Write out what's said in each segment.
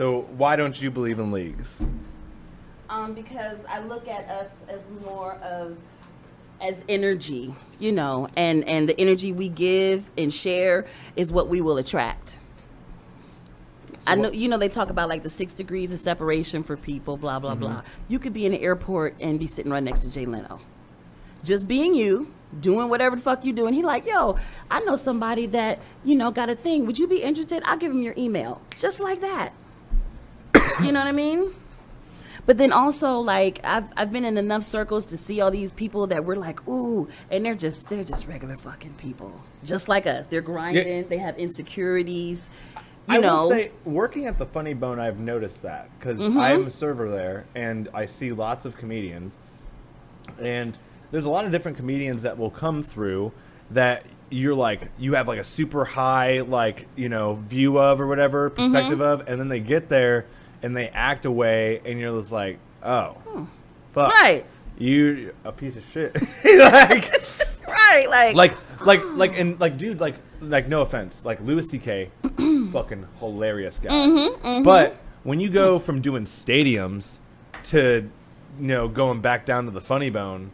So why don't you believe in leagues? Um, because I look at us as more of as energy, you know, and and the energy we give and share is what we will attract. I know, you know, they talk about like the six degrees of separation for people, blah blah blah. You could be in the airport and be sitting right next to Jay Leno, just being you, doing whatever the fuck you do, and he like, yo, I know somebody that you know got a thing. Would you be interested? I'll give him your email, just like that. You know what I mean? But then also like I've I've been in enough circles to see all these people that we're like, ooh, and they're just they're just regular fucking people. Just like us. They're grinding, they have insecurities. You I know. will say, working at the Funny Bone, I've noticed that because Mm-hmm. I'm a server there, and I see lots of comedians, and there's a lot of different comedians that will come through that you're like you have like a super high like you know view of or whatever Mm-hmm. perspective of, and then they get there and they act away, and you're just like, oh, fuck, Hmm. Right. you a piece of shit, like. right, like, like like like and like dude like like no offense like Louis C.K. fucking hilarious guy Mm-hmm, but when you go from doing stadiums to you know going back down to the funny bone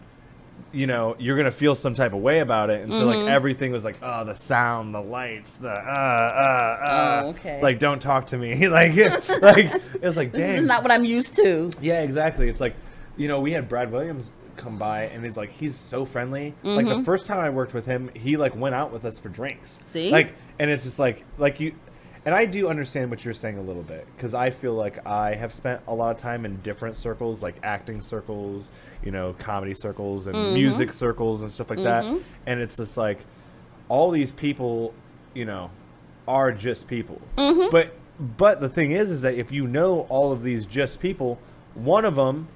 you know you're gonna feel some type of way about it and so Mm-hmm. like everything was like oh the sound the lights the uh uh uh Oh, okay. like don't talk to me like like it was like this is not what I'm used to. yeah, exactly. It's like, you know, we had Brad Williams come by, and it's like he's so friendly. Like Mm-hmm. the first time I worked with him, he like went out with us for drinks. See? like, and it's just like, like you, and I do understand what you're saying a little bit because I feel like I have spent a lot of time in different circles, like acting circles, you know, comedy circles, and Mm-hmm. music circles and stuff like that. And it's just like all these people, you know, are just people. Mm-hmm. But but the thing is, is that if you know all of these just people, one of them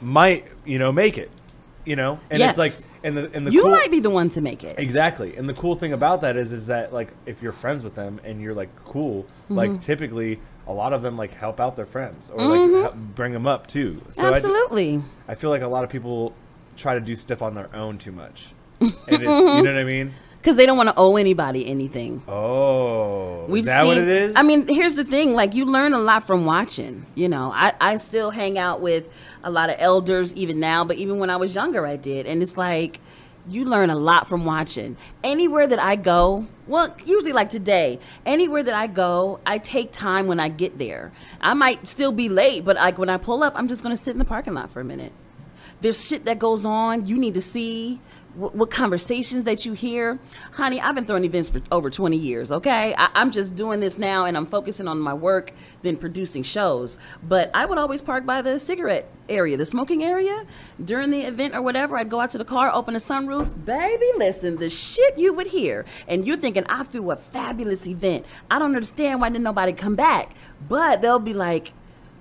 might you know make it. You know, and Yes. it's like and the and the You cool, might be the one to make it. Exactly. And the cool thing about that is is that like if you're friends with them and you're like cool, Mm-hmm. like typically a lot of them like help out their friends or like help bring them up too. So I- Mm-hmm. Absolutely. I, feel like a lot of people try to do stuff on their own too much. And it's, you know what I mean? Because they don't want to owe anybody anything. Oh, We've is that seen, what it is? I mean, here's the thing: like you learn a lot from watching. You know, I I still hang out with a lot of elders even now, but even when I was younger, I did, and it's like you learn a lot from watching. Anywhere that I go, well, usually like today, anywhere that I go, I take time when I get there. I might still be late, but like when I pull up, I'm just gonna sit in the parking lot for a minute there's shit that goes on you need to see what, conversations that you hear. Honey i've been throwing events for over 20 years okay? I, i'm just doing this now and i'm focusing on my work than producing shows. But i would always park by the cigarette area the smoking area. During the event or whatever i'd go out to the car open the sunroof. Baby listen the shit you would hear. And you're thinking i threw a fabulous event. I don't understand why didn't nobody come back. But they'll be like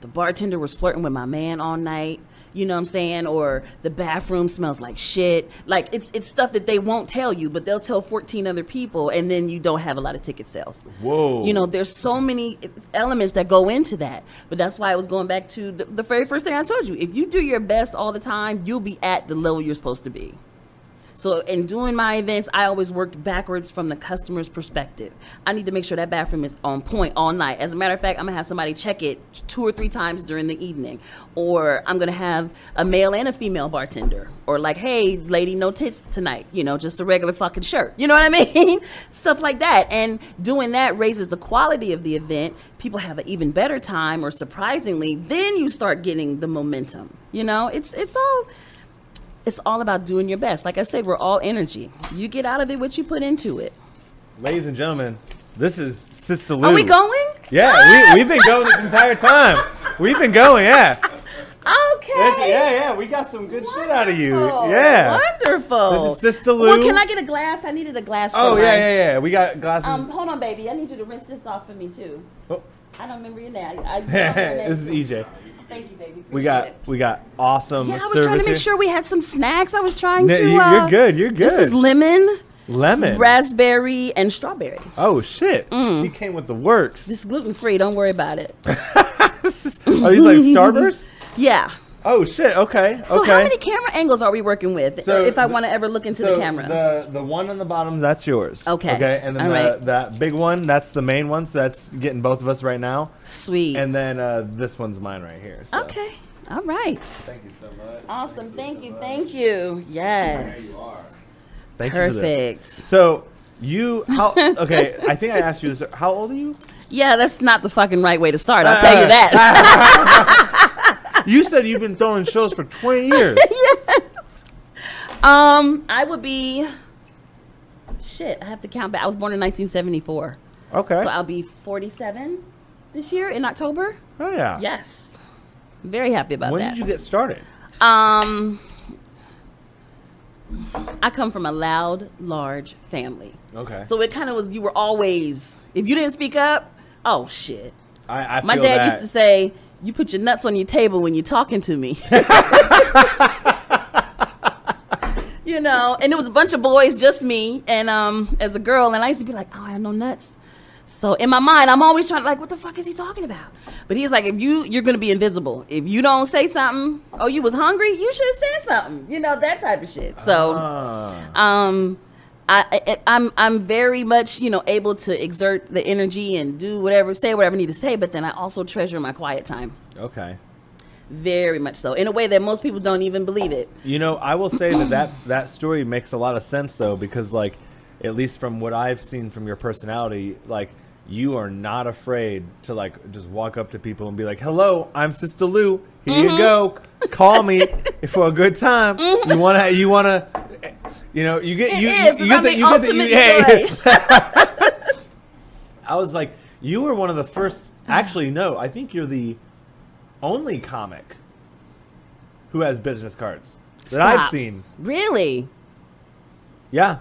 the bartender was flirting with my man all night you know what I'm saying? Or the bathroom smells like shit. Like it's it's stuff that they won't tell you, but they'll tell 14 other people, and then you don't have a lot of ticket sales. Whoa. You know, there's so many elements that go into that. But that's why I was going back to the, the very first thing I told you. If you do your best all the time, you'll be at the level you're supposed to be. So in doing my events, I always worked backwards from the customer's perspective. I need to make sure that bathroom is on point all night. As a matter of fact, I'm gonna have somebody check it two or three times during the evening, or I'm gonna have a male and a female bartender, or like, hey, lady, no tits tonight. You know, just a regular fucking shirt. You know what I mean? Stuff like that. And doing that raises the quality of the event. People have an even better time, or surprisingly, then you start getting the momentum. You know, it's it's all it's all about doing your best. Like I said, we're all energy. You get out of it what you put into it. Ladies and gentlemen, this is Sista Lu. Are we going? Yeah, we, we've been going this entire time. We've been going, yeah. Okay. Yeah, yeah, we got some good shit out of you. Yeah. Wonderful. This is Sista Lu. Well, can I get a glass? I needed a glass. For Oh, yeah, mine. yeah, yeah. We got glasses. Um, hold on, baby. I need you to rinse this off for me too. oh. I don't remember your name. I, I, this is EJ. Thank you, baby. We got it. we got awesome Yeah, I was service trying to make here. sure we had some snacks. I was trying No, to. you- uh, you're good. You're good. This is lemon, Lemon. raspberry, and strawberry. oh shit! She came with the works. This gluten free. Don't worry about it. Are these like Starburst? Yeah. Oh shit. Okay. So okay. how many camera angles are we working with? So if I want to ever look into so the camera. The the one on the bottom, that's yours. Okay. Okay. And then All the, right. that big one, that's the main one. So that's getting both of us right now. Sweet. And then uh, this one's mine right here. So. okay. All right. Thank you so much. Awesome. Thank you. so Thank you. Yes. Thank you for this. Perfect. So you how okay? I think I asked you this. How old are you? Yeah, that's not the fucking right way to start. I'll Uh, tell you that. You said you've been throwing shows for 20 years. Yes. Um, I would be. Shit, I have to count back. I was born in 1974, Okay. so I'll be 47 this year in October. oh yeah. Yes, very happy about When that. When did you get started? Um, I come from a loud, large family. Okay. So it kind of was, you were always, if you didn't speak up, oh shit. I, I My dad that. used to say, you put your nuts on your table when you're talking to me. you know, and it was a bunch of boys, just me, and um, as a girl, and I used to be like, oh, I have no nuts. So in my mind, I'm always trying to like, what the fuck is he talking about? But he's like, if you you're gonna be invisible. If you don't say something, oh, you was hungry, you should have said something. You know that type of shit. So Ah. um I, I'm I'm very much you know able to exert the energy and do whatever say whatever I need to say, but then I also treasure my quiet time okay. very much so in a way that most people don't even believe it. You know, I will say that, that that story makes a lot of sense though, because like, at least from what I've seen from your personality, like you are not afraid to like just walk up to people and be like, "Hello, I'm Sista Lu. Here Mm-hmm. you go. Call me for a good time. You wanna, you wanna, you know, you get It you, is, you, you get the, you get the, you, hey. I was like, you were one of the first. Actually, no, I think you're the only comic who has business cards that I've seen. Really? Yeah,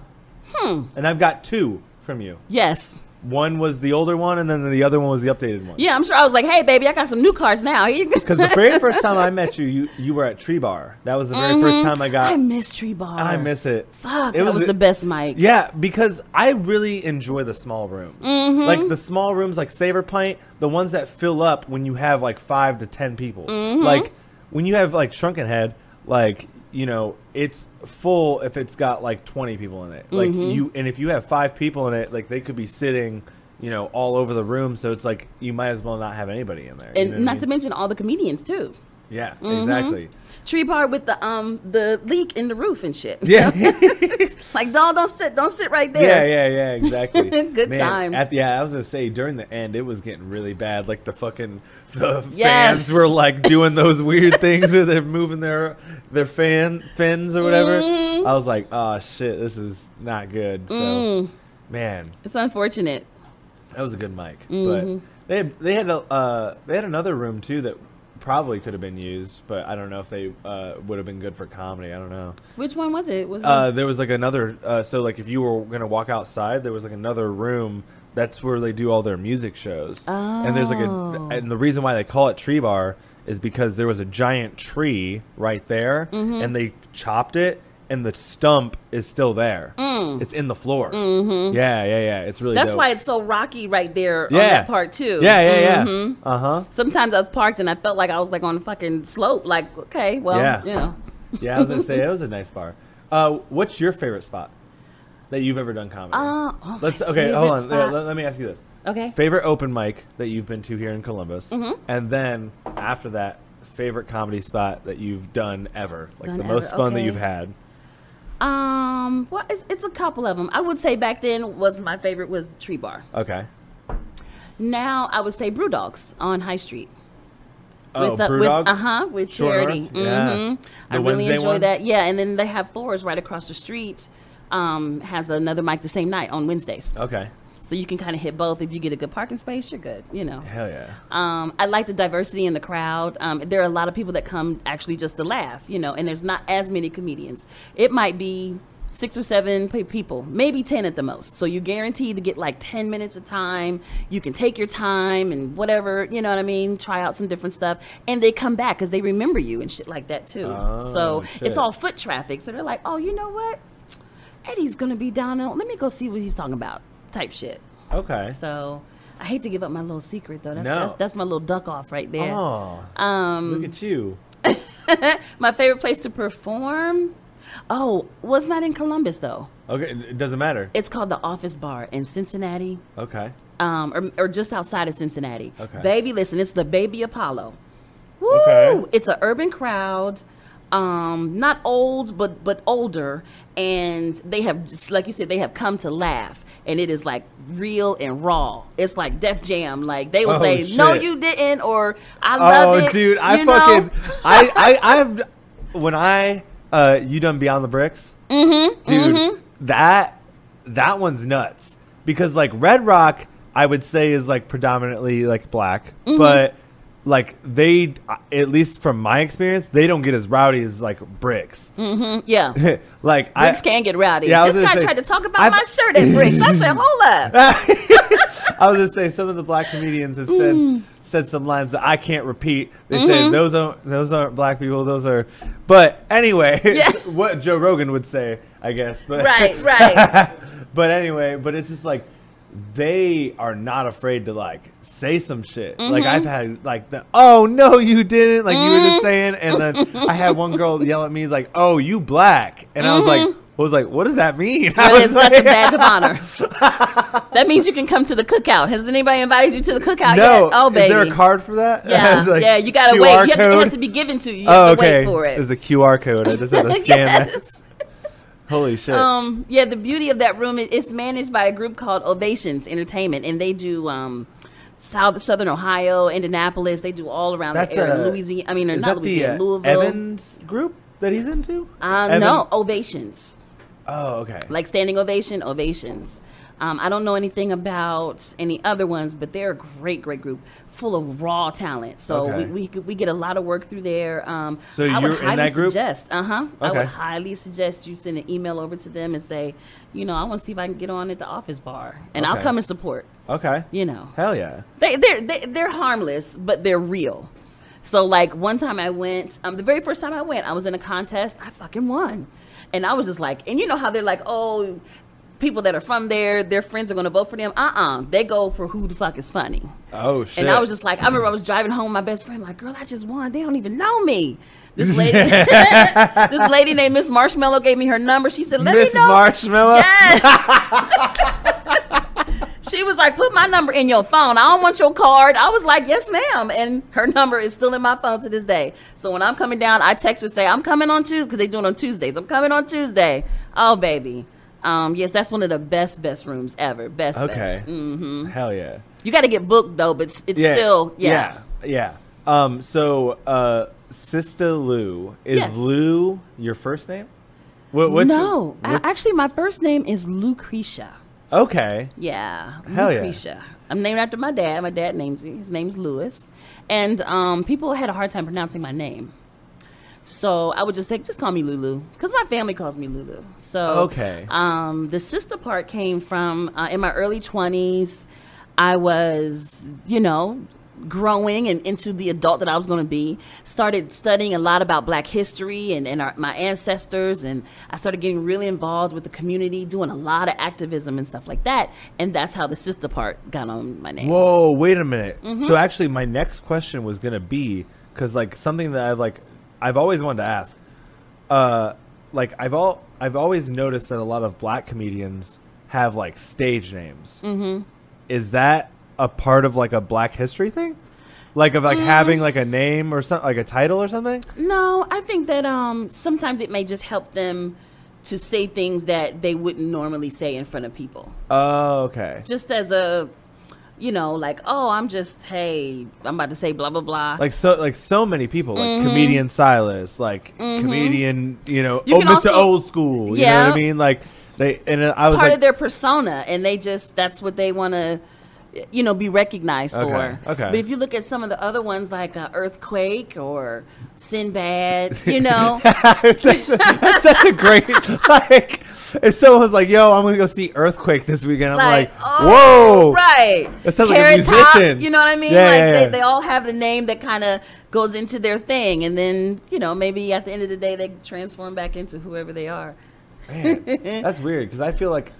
Hmm. and I've got two from you. Yes. One was the older one, and then the other one was the updated one. Yeah, I'm sure. I was like, hey, baby, I got some new cards now. Here you go. Because the very first time I met you, you you were at Tree Bar. That was the very first time I got. Mm-hmm. I miss Tree Bar. I miss it. Fuck, It that was, the best mic. Yeah, because I really enjoy the small rooms. Mm-hmm. Like the small rooms, like Saber Pint, the ones that fill up when you have like five to ten people. Mm-hmm. Like when you have like Shrunken Head, like you know, it's full if it's got like twenty people in it. Like Mm-hmm. you, and if you have five people in it, like they could be sitting, you know, all over the room. So it's like you might as well not have anybody in there. you And know what I not mean? to mention all the comedians too. yeah, exactly. Tree Bar with the um the leak in the roof and shit. Yeah. Like, don't don't sit don't sit right there. yeah, yeah, yeah, exactly. Good Man, times. At, yeah, I was gonna say during the end, it was getting really bad. Like the fucking the Yes. fans were like doing those weird things, or they're moving their their fan fins or whatever. Mm-hmm. I was like, oh shit, this is not good. So, Mm. man, It's unfortunate. that was a good mic. Mm-hmm. But they had, they had a uh, they had another room too that probably could have been used, but I don't know if they uh, would have been good for comedy. I don't know. Which one was it? Was Uh, it? there was like another. Uh, so like if you were gonna walk outside, there was like another room. That's where they do all their music shows. And there's like a, Oh. and the reason why they call it Tree Bar is because there was a giant tree right there, Mm-hmm. and they chopped it, and the stump is still there. It's in the floor. Mm-hmm. Yeah, yeah, yeah. It's really. That's dope. why it's so rocky right there on Yeah. that part too. Yeah, yeah, yeah. Mhm. Uh huh. Sometimes I've parked and I felt like I was like on a fucking slope. Like, okay, well, Yeah. you know. Yeah, I was gonna say it was a nice bar. Uh, what's your favorite spot that you've ever done comedy? Uh, oh, Let's okay. Hold on. Yeah, let, let me ask you this. Okay. Favorite open mic that you've been to here in Columbus, Mm-hmm. and then after that, favorite comedy spot that you've done ever, like Done the most ever, fun that you've had. Um, well, it's, it's a couple of them. I would say back then was my favorite was Tree Bar. Okay. Now I would say Brew Dogs on High Street. Oh, with, uh, Brewdog. with, uh-huh, with Short charity. Yeah. Mhm. I really Wednesday enjoy one? that. Yeah, and then they have floors right across the street. Um, has another mic the same night on Wednesdays. Okay. So you can kind of hit both. If you get a good parking space, you're good. You know. Hell yeah. Um, I like the diversity in the crowd. Um, there are a lot of people that come actually just to laugh, you know, and there's not as many comedians. It might be six or seven people, maybe 10 at the most. So you're guaranteed to get like 10 minutes of time. You can take your time and whatever, you know what I mean? Try out some different stuff. And they come back because they remember you and shit like that too. Oh, so shit. it's all foot traffic. So they're like, oh, you know what? Eddie's going to be down there. Let me go see what he's talking about type shit. Okay. So I hate to give up my little secret though. That's No. that's, that's my little duck off right there. Oh, Um, look at you. My favorite place to perform? Oh, well, it's not in Columbus though. Okay, it doesn't matter. It's called the Office Bar in Cincinnati, Okay. um, or, or just outside of Cincinnati. Okay. Baby, listen, it's the Baby Apollo. Woo! Okay. It's an urban crowd, um, not old, but but older, and they have just like you said, they have come to laugh. And it is like real and raw. It's like Def Jam. Like they will Oh, say, "No, you didn't," or "I love Oh, it." dude, I fucking, I, I, I've, when I, uh, you done Beyond the Bricks, mm-hmm, dude, that, that one's nuts because like Red Rock, I would say is like predominantly like black, Mm-hmm. but like they, at least from my experience, they don't get as rowdy as like Bricks. mm-hmm, yeah. like Bricks I, can get rowdy. Yeah, this guy say, tried to talk about I've- my shirt at Bricks. I said, "Hold up." I was gonna say some of the black comedians have said Mm. said some lines that I can't repeat. They Mm-hmm. say those aren't those aren't black people. Those are. But anyway, Yeah. what Joe Rogan would say, I guess. But, Right, right. but anyway, but it's just like they are not afraid to like say some shit. Like Mm-hmm. I've had like the oh no you didn't like you were just saying, and then I had one girl yell at me like oh you black, and I was like. I was like, what does that mean? That was that's a badge of honor. that means you can come to the cookout. Has anybody invited you to the cookout No, yet? Oh, baby. is there a card for that? Yeah, like yeah. You gotta QR wait. You have to, it has to be given to you. You oh, have to okay. wait for it. There's a QR code. I just have to scan that. Holy shit! Um, yeah, the beauty of that room is it's managed by a group called Ovations Entertainment, and they do um, South Southern Ohio, Indianapolis. They do all around That's the area. a- Louisiana. I mean, not that the Louisiana, uh, Louisville. Evans group that he's into? Uh, no, Ovations. Oh, okay. like standing ovation, ovations. Um, I don't know anything about any other ones, but they're a great, great group full of raw talent. So Okay. we, we we get a lot of work through there. Um, So I you're would in highly that group? Suggest, uh huh. I would highly suggest you send an email over to them and say, you know, I want to see if I can get on at the office bar, and I'll come and support. okay. You know, Hell yeah. they they're they, they're harmless, but they're real. So like one time I went, um, the very first time I went, I was in a contest. I fucking won, and I was just like, and you know how they're like, oh, people that are from there, their friends are gonna vote for them. Uh uh they go for who the fuck is funny. Oh shit. And I was just like, I remember I was driving home, my best friend, like, girl, I just won. They don't even know me. This lady, this lady named Miss Marshmallow gave me her number. She said, let Miss me know. Marshmallow. Yes. she was like, put my number in your phone. I don't want your card. I was like, yes, ma'am. And her number is still in my phone to this day. So when I'm coming down, I text her say, I'm coming on Tuesday because they do it on Tuesdays. I'm coming on Tuesday. Oh, baby. Um, yes, that's one of the best, best rooms ever. Best, Okay. best. hmm Hell yeah. You got to get booked though, but it's, it's Yeah. still, yeah. Yeah. Yeah. Um. So, uh, Sista Lu is Yes. Lu your first name? What? What's no, I, actually, my first name is Lucretia. okay. Yeah, Hell yeah. I'm named after my dad. My dad names me. His name's Lewis, and um, people had a hard time pronouncing my name. So I would just say, just call me Lulu, because my family calls me Lulu. So Okay. Um, the sister part came from uh, in my early 20s. I was, you know, growing and into the adult that I was going to be. Started studying a lot about Black history and, and our, my ancestors, and I started getting really involved with the community, doing a lot of activism and stuff like that. And that's how the sister part got on my name. Whoa, wait a minute. Mm-hmm. So actually, my next question was gonna be because like something that I've like I've always wanted to ask. Uh, like I've all I've always noticed that a lot of black comedians have like stage names. Mm-hmm. Is that a part of like a Black History thing? Like of Mm. like having like a name or something, like a title or something? No, I think that um, sometimes it may just help them to say things that they wouldn't normally say in front of people. Oh, okay. just as a you know like oh i'm just hey i'm about to say blah blah blah Like so, like so many people, like comedian Silas, like comedian, you know, Mm-hmm. You oh, Mr. also- Old School. You know Yeah. what I mean? Like they, and I was part like, of their persona and they just that's what they want to you know be recognized Okay, for okay. but if you look at some of the other ones like uh, earthquake or sinbad you know that's, that's such a great like. If someone was like, "Yo, I'm gonna go see Earthquake this weekend," I'm like, oh, "Whoa!" right That sounds like a Carrot Top, musician. you know what i mean Yeah, like yeah, They, yeah. they all have the name that kind of goes into their thing and then you know maybe at the end of the day they transform back into whoever they are Man, that's weird because I feel like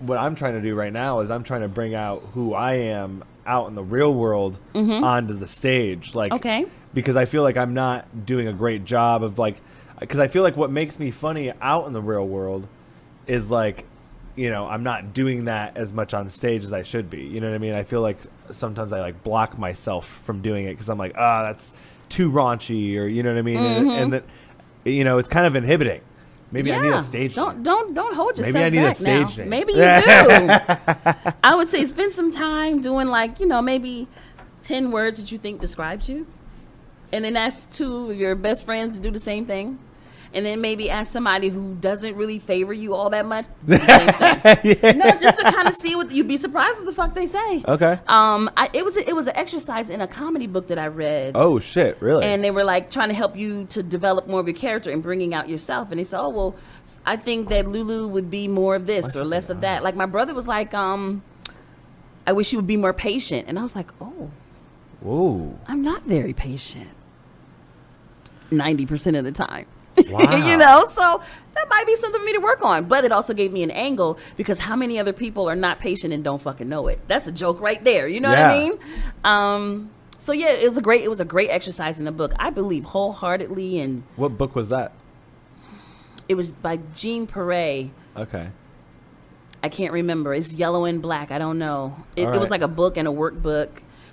what I'm trying to do right now is I'm trying to bring out who I am out in the real world onto the stage like Mm-hmm. Okay. because i feel like i'm not doing a great job of like because i feel like what makes me funny out in the real world is like you know i'm not doing that as much on stage as i should be. You know what i mean? I feel like sometimes i like block myself from doing it because i'm like ah that's too raunchy or you know what i mean? And, and that you know it's kind of inhibiting maybe i need a stage Don't name. don't don't hold yourself Maybe I need a stage now. name. Maybe you do. I would say spend some time doing like you know maybe ten words that you think describes you, and then ask two of your best friends to do the same thing, and then maybe ask somebody who doesn't really favor you all that much. thing. No, just to kind of see what you'd be surprised what the fuck they say. okay Um, I, it was a, it was an exercise in a comedy book that I read oh shit really and they were like trying to help you to develop more of your character and bringing out yourself. And they said, "Oh well, I think that Lulu would be more of this or less of that." Like my brother was like, um, "I wish you would be more patient," and I was like, "Oh, whoa I'm not very patient, ninety percent of the time." Wow. you know, so that might be something for me to work on. But it also gave me an angle because how many other people are not patient and don't fucking know it? That's a joke right there. You know what I mean? Um, so yeah, it was a great it was a great exercise in the book. I believe wholeheartedly, and what book was that it was by Gene Perret. okay I can't remember. It's yellow and black. I don't know. It, All it was like a book and a workbook,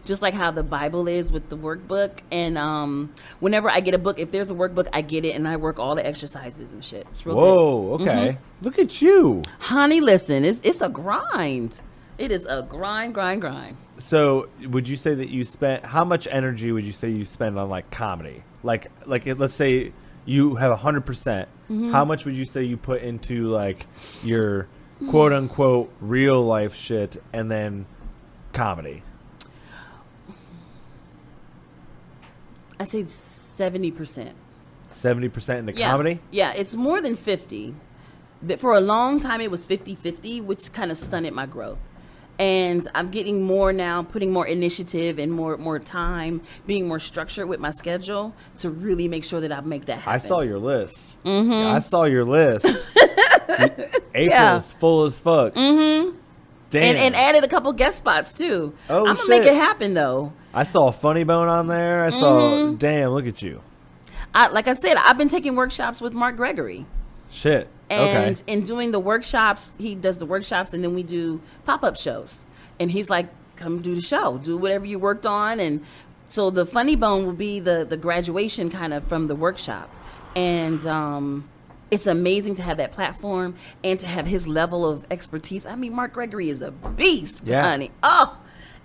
just like how the Bible is with the workbook. And um, whenever I get a book, if there's a workbook, I get it and I work all the exercises and shit. It's real good. whoa okay look at you Honey, listen, it's it's a grind. It is a grind, grind, grind. So, would you say that you spent how much energy would you say you spend on like comedy? Like, like it- let's say you have a hundred percent. Mm-hmm. How much would you say you put into like your quote unquote real life shit and then comedy? I'd say seventy percent. Seventy percent into Yeah. comedy. Yeah, it's more than 50. But for a long time, it was 50 50, which kind of stunted my growth. And I'm getting more now, putting more initiative and more more time, being more structured with my schedule to really make sure that I make that happen. I saw your list. I saw your list. April's Yeah. full as fuck. Mm-hmm. Damn. and, and added a couple guest spots too. Oh, I'm gonna make it happen though. I saw a funny bone on there. I saw. Mm-hmm. Damn, look at you. I, like I said, I've been taking workshops with Mark Gregory. Shit. And okay. in doing the workshops, he does the workshops and then we do pop up shows. And he's like, come do the show, do whatever you worked on. And so the funny bone will be the, the graduation kind of from the workshop. And um, it's amazing to have that platform and to have his level of expertise. I mean, Mark Gregory is a beast, Yeah. honey. Oh,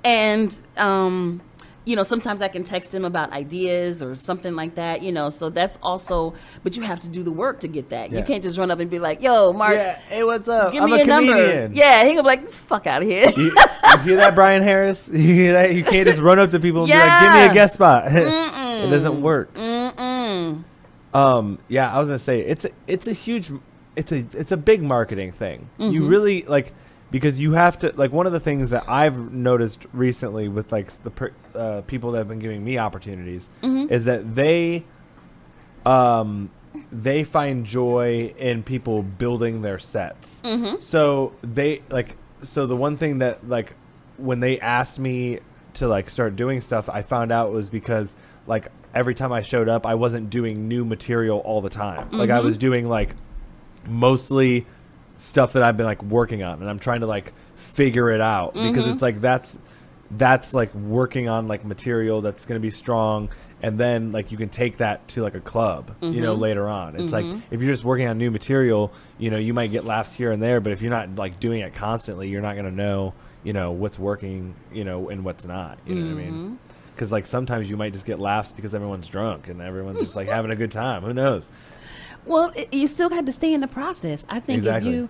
and um, you know, sometimes I can text him about ideas or something like that. You know, so that's also, but you have to do the work to get that. Yeah. You can't just run up and be like, "Yo, Mark, Yeah. Hey, what's up? give I'm me a a, number." Yeah, he gonna be like, "Fuck out of here." You, you hear that, Brian Harris? You hear that? You can't just run up to people and be like, "Give me a guest spot." it doesn't work. Mm-mm. Um, yeah, I was gonna say it's a, it's a huge, it's a it's a big marketing thing. Mm-hmm. You really like because you have to like one of the things that I've noticed recently with like the per, uh, people that have been giving me opportunities Mm-hmm. is that they um they find joy in people building their sets. Mm-hmm. So they like so the one thing that like when they asked me to like start doing stuff, I found out was because like every time I showed up, I wasn't doing new material all the time. Like I was doing like mostly stuff that I've been like working on and I'm trying to like figure it out because mm-hmm. it's like that's that's like working on like material that's going to be strong and then like you can take that to like a club you know mm-hmm. later on. It's like mm-hmm. if you're just working on new material you know you might get laughs here and there but if you're not like doing it constantly you're not going to know you know what's working you know and what's not you know what i mean? Because like sometimes you might just get laughs because everyone's drunk and everyone's just like having a good time. Who knows Well, it, you still have to stay in the process. I think Exactly. if you,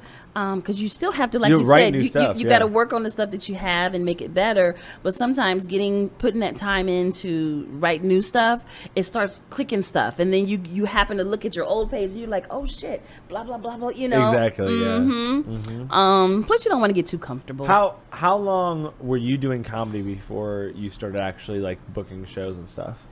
because you still have to, like You you, said, you, stuff, you, you yeah. got to work on the stuff that you have and make it better. But sometimes getting putting that time in to write new stuff, it starts clicking stuff, and then you you happen to look at your old page, and you're like, oh shit, blah blah blah blah. You know, exactly yeah hmm Um, plus you don't want to get too comfortable. How how long were you doing comedy before you started actually like booking shows and stuff?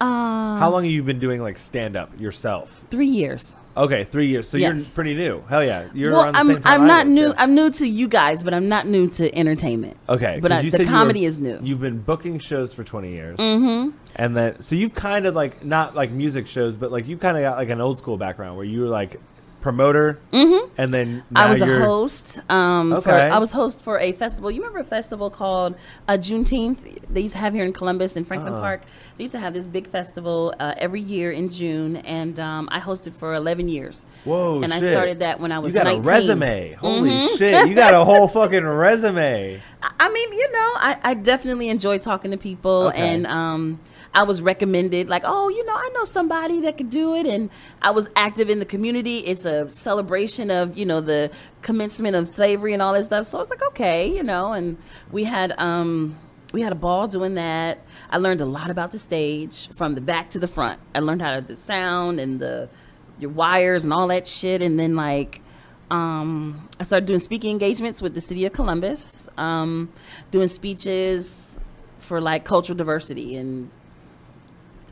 Uh, How long have you been doing like stand up yourself? Three years. Okay, three years. So you're pretty new. Hell yeah, you're well, around the I'm same time I'm I not was, new. yeah. I'm new to you guys, but I'm not new to entertainment. Okay, but 'cause I, you the said you were- comedy is new. You've been booking shows for 20 years. Mm-hmm. And then, so you've kind of like, not like music shows, but like you kind of got like an old school background where you were like promoter. Mm-hmm. And then I was a host. Um, for, Okay. I was host for a festival. You remember a festival called uh, Juneteenth? They used to have here in Columbus in Franklin Uh-uh. Park. They used to have this big festival uh, every year in June, and um, I hosted for 11 years. Whoa, and I started that when I was You got 19. a resume. Holy Mm-hmm. shit. You got a whole fucking resume. I- I mean, you know, I, I definitely enjoy talking to people, Okay. and um, I was recommended, like, oh, you know, I know somebody that could do it, and I was active in the community. It's a celebration of, you know, the commencement of slavery and all that stuff. So I was like, okay, you know, and we had um, we had a ball doing that. I learned a lot about the stage from the back to the front. I learned how to the sound and the your wires and all that shit, and then like um, I started doing speaking engagements with the city of Columbus, um, doing speeches for like cultural diversity and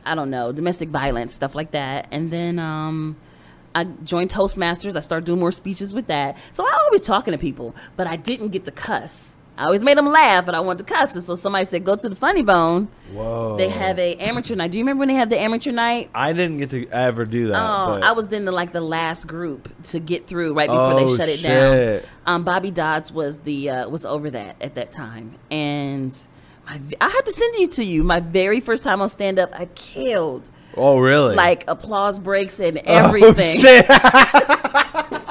I don't know, domestic violence, stuff like that. And then um, I joined Toastmasters. I started doing more speeches with that. So I always talking to people, but I didn't get to cuss. I always made them laugh, but I wanted to cuss. And so somebody said, go to the Funny Bone. Whoa. They have a amateur night. Do you remember when they had the amateur night? I didn't get to ever do that. Oh, but- I was in the like the last group to get through right before Oh, they shut it down. shit. Um, Bobby Dodds was the uh, was over that at that time, and my, I had to send you to you. My very first time on stand up, I killed Oh, really? like applause breaks and everything. Oh, everything. shit.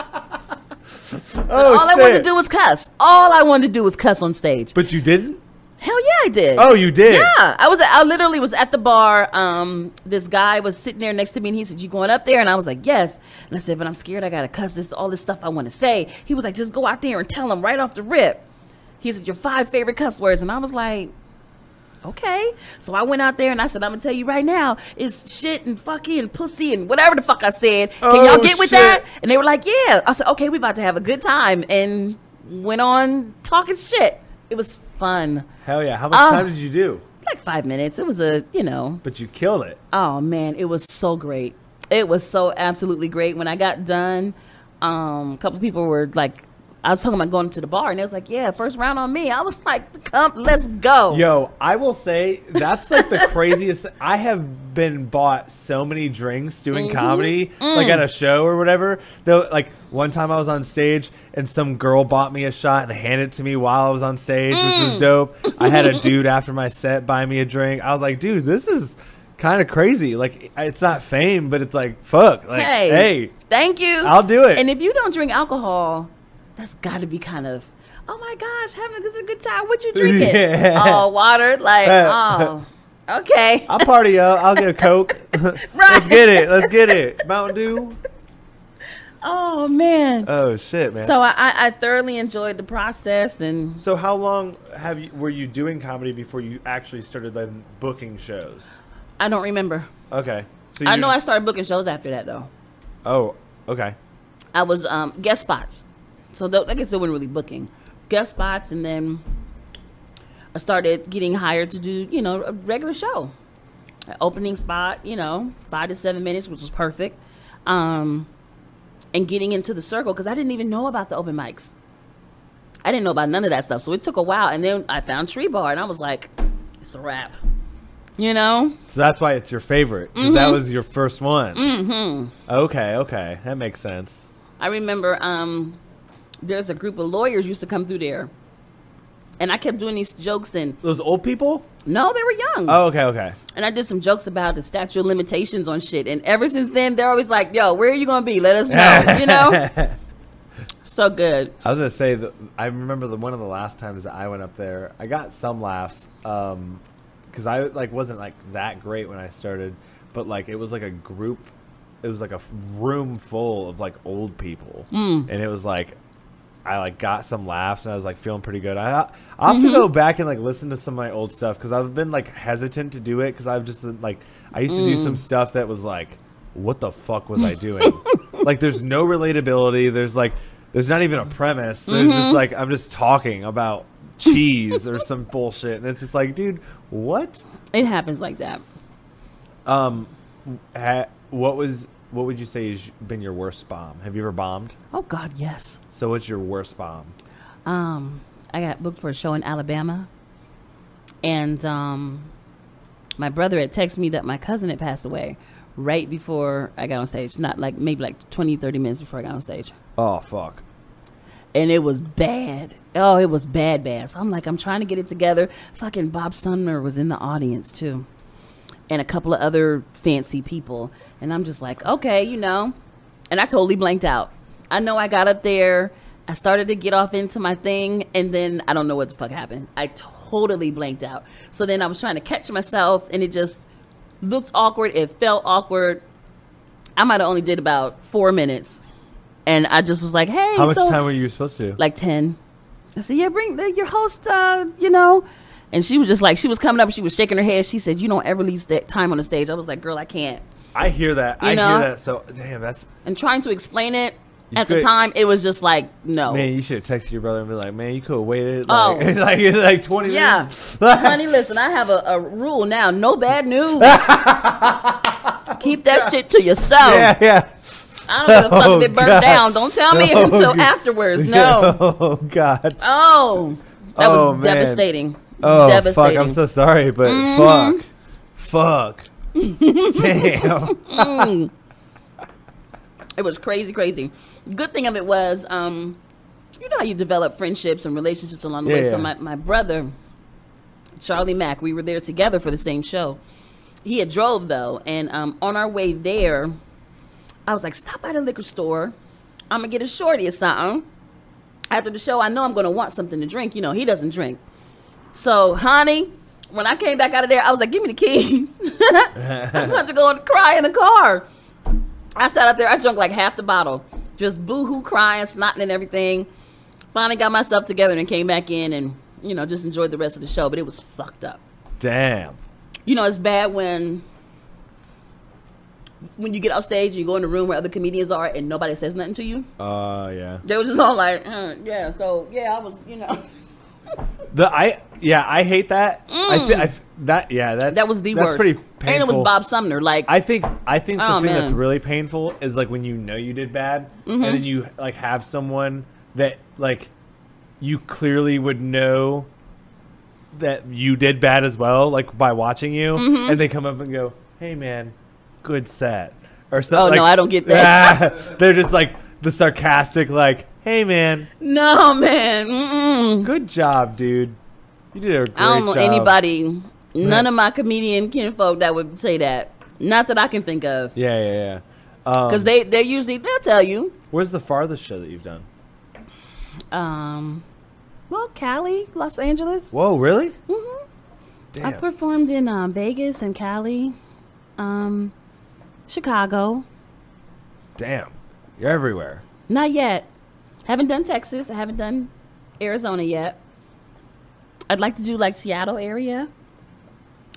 Oh, all I wanted to do was cuss. All I wanted to do was cuss on stage. But you didn't? Hell yeah, I did. Oh, you did? Yeah, I was. I literally was at the bar. Um, this guy was sitting there next to me, and he said, "You going up there?" And I was like, "Yes." And I said, "But I'm scared. I gotta cuss this. All this stuff I want to say." He was like, "Just go out there and tell him right off the rip." He said, "Your five favorite cuss words," and I was like. Okay, so I went out there and I said, "I'm gonna tell you right now, it's shit and fucky and pussy and whatever the fuck I said. Can Oh, y'all get with shit. that?" And they were like, "Yeah." I said, "Okay, we about to have a good time," and went on talking shit. It was fun, Hell yeah. How much Oh. time did you do? like five minutes. It was a, you know, But you killed it. Oh man, it was so great. It was so absolutely great. When I got done, um, a couple people were like, I was talking about going to the bar, and it was like, "Yeah, first round on me." I was like, "Come, let's go." Yo, I will say that's like the craziest. I have been bought so many drinks doing Mm-hmm. comedy, Mm. like at a show or whatever. Though, like one time I was on stage and some girl bought me a shot and handed it to me while I was on stage, which Mm. was dope. I had a dude after my set buy me a drink. I was like, dude, this is kind of crazy. Like, it's not fame, but it's like, fuck. Like, hey, hey, thank you. I'll do it. And if you don't drink alcohol, that's got to be kind of, oh my gosh, having a, this is a good time. What you drinking? Yeah. Oh, water. Like, oh, okay. I'll party up. I'll get a Coke. Let's get it. Let's get it. Mountain Dew. Oh man. Oh, shit, man. so I, I thoroughly enjoyed the process and So how long have you were you doing comedy before you actually started then booking shows? I don't remember. Okay. So I know I started booking shows after that though. Oh, okay. I was um, guest spots, so th- I guess they weren't really booking guest spots, and then I started getting hired to do you know a regular show, An opening spot, you know, five to seven minutes, which was perfect, um, and getting into the circle because I didn't even know about the open mics. I didn't know about none of that stuff, so it took a while, and then I found Tree Bar, and I was like, it's a wrap, you know. So that's why it's your favorite. 'cause That was your first one. Mm-hmm. Okay, okay. That makes sense. I remember um, there's a group of lawyers used to come through there, and I kept doing these jokes. And Those old people? no, they were young. Oh, okay, okay. And I did some jokes about the statute of limitations on shit. And ever since then, they're always like, "Yo, where are you gonna be? Let us know." you know, so good. I was gonna say that I remember the one of the last times that I went up there. I got some laughs um, because I like wasn't like that great when I started, but like it was like a group. It was like a f- room full of like old people, Hmm. and it was like I like got some laughs and I was like feeling pretty good. I I have to mm-hmm. go back and like listen to some of my old stuff because I've been like hesitant to do it because I've just like I used to do some mm. stuff that was like, what the fuck was I doing? like there's no relatability. There's like there's not even a premise. There's just mm-hmm. like I'm just talking about cheese or some bullshit, and it's just like, dude, what? It happens like that. Um, ha, what was what would you say has been your worst bomb? Have you ever bombed? Oh God, yes. So what's your worst bomb? Um, I got booked for a show in Alabama, and um, my brother had texted me that my cousin had passed away right before I got on stage. Not like maybe like 20, 30 minutes before I got on stage. Oh fuck. and it was bad. Oh, it was bad, bad. So I'm like, I'm trying to get it together. Fucking Bob Sumner was in the audience too, and a couple of other fancy people. And I'm just like, okay, you know. And I totally blanked out. I know I got up there. I started to get off into my thing, and then I don't know what the fuck happened. I totally blanked out. So then I was trying to catch myself, and it just looked awkward. It felt awkward. I might have only did about four minutes, and I just was like, "Hey, How much so time were you supposed to? like 10 i said yeah bring the, your host uh you know and she was just like she was coming up and she was shaking her head she said you don't ever leave sta- time on the stage i was like girl i can't I hear that. You I know? hear that. So damn, that's and trying to explain it You at the time it was just like no man. You should have texted your brother and be like, man, you could have waited like, Oh. like like, like twenty yeah minutes. honey listen i have a, a rule now no bad news keep that shit to yourself yeah, yeah. i don't give a fuck Oh, if it burnt God. down don't tell me Oh, until God. afterwards no Oh god. oh that Oh, was man. devastating Oh fuck! I'm so sorry, but Mhm. fuck, fuck. Damn. It was crazy, crazy. Good thing of it was, um, you know how you develop friendships and relationships along the Yeah, way. So my, my brother, Charlie Mack, we were there together for the same show. He had drove though, and um, on our way there, I was like, "Stop by the liquor store. I'm gonna get a shorty or something." After the show, I know I'm gonna want something to drink. You know, he doesn't drink. So, honey, when I came back out of there, I was like, "Give me the keys." I'm about to go and cry in the car. I sat up there. I drank like half the bottle, just boohoo, crying, snotting, and everything. Finally got myself together and came back in and you know just enjoyed the rest of the show. But it was fucked up. Damn. You know, it's bad when when you get off stage and you go in the room where other comedians are and nobody says nothing to you. Uh, yeah. They were just all like, uh, "Yeah, so yeah, I was, you know." The I yeah I hate that. I, feel, I f- that yeah that Mm. That was the that's worst. pretty painful. And it was Bob Sumner. Like, I think I think the Oh, thing that's man. really painful is like when you know you did bad Mm-hmm. and then you like have someone that like you clearly would know that you did bad as well like by watching you Mm-hmm. and they come up and go hey man good set or something Oh, no, I don't get that. they're just like the sarcastic like hey man no, man. Mm-mm. good job dude you did a great job. I don't know job. anybody, none of my comedian kinfolk that would say that. Not that I can think of. yeah yeah yeah um, Because they, they're usually, they'll tell you. where's the farthest show that you've done Um, well, Cali, Los Angeles. whoa really hmm Damn. I performed in um, Vegas and Cali, um, Chicago. Damn, you're everywhere. Not yet. Haven't done Texas. I haven't done Arizona yet. I'd like to do like Seattle area.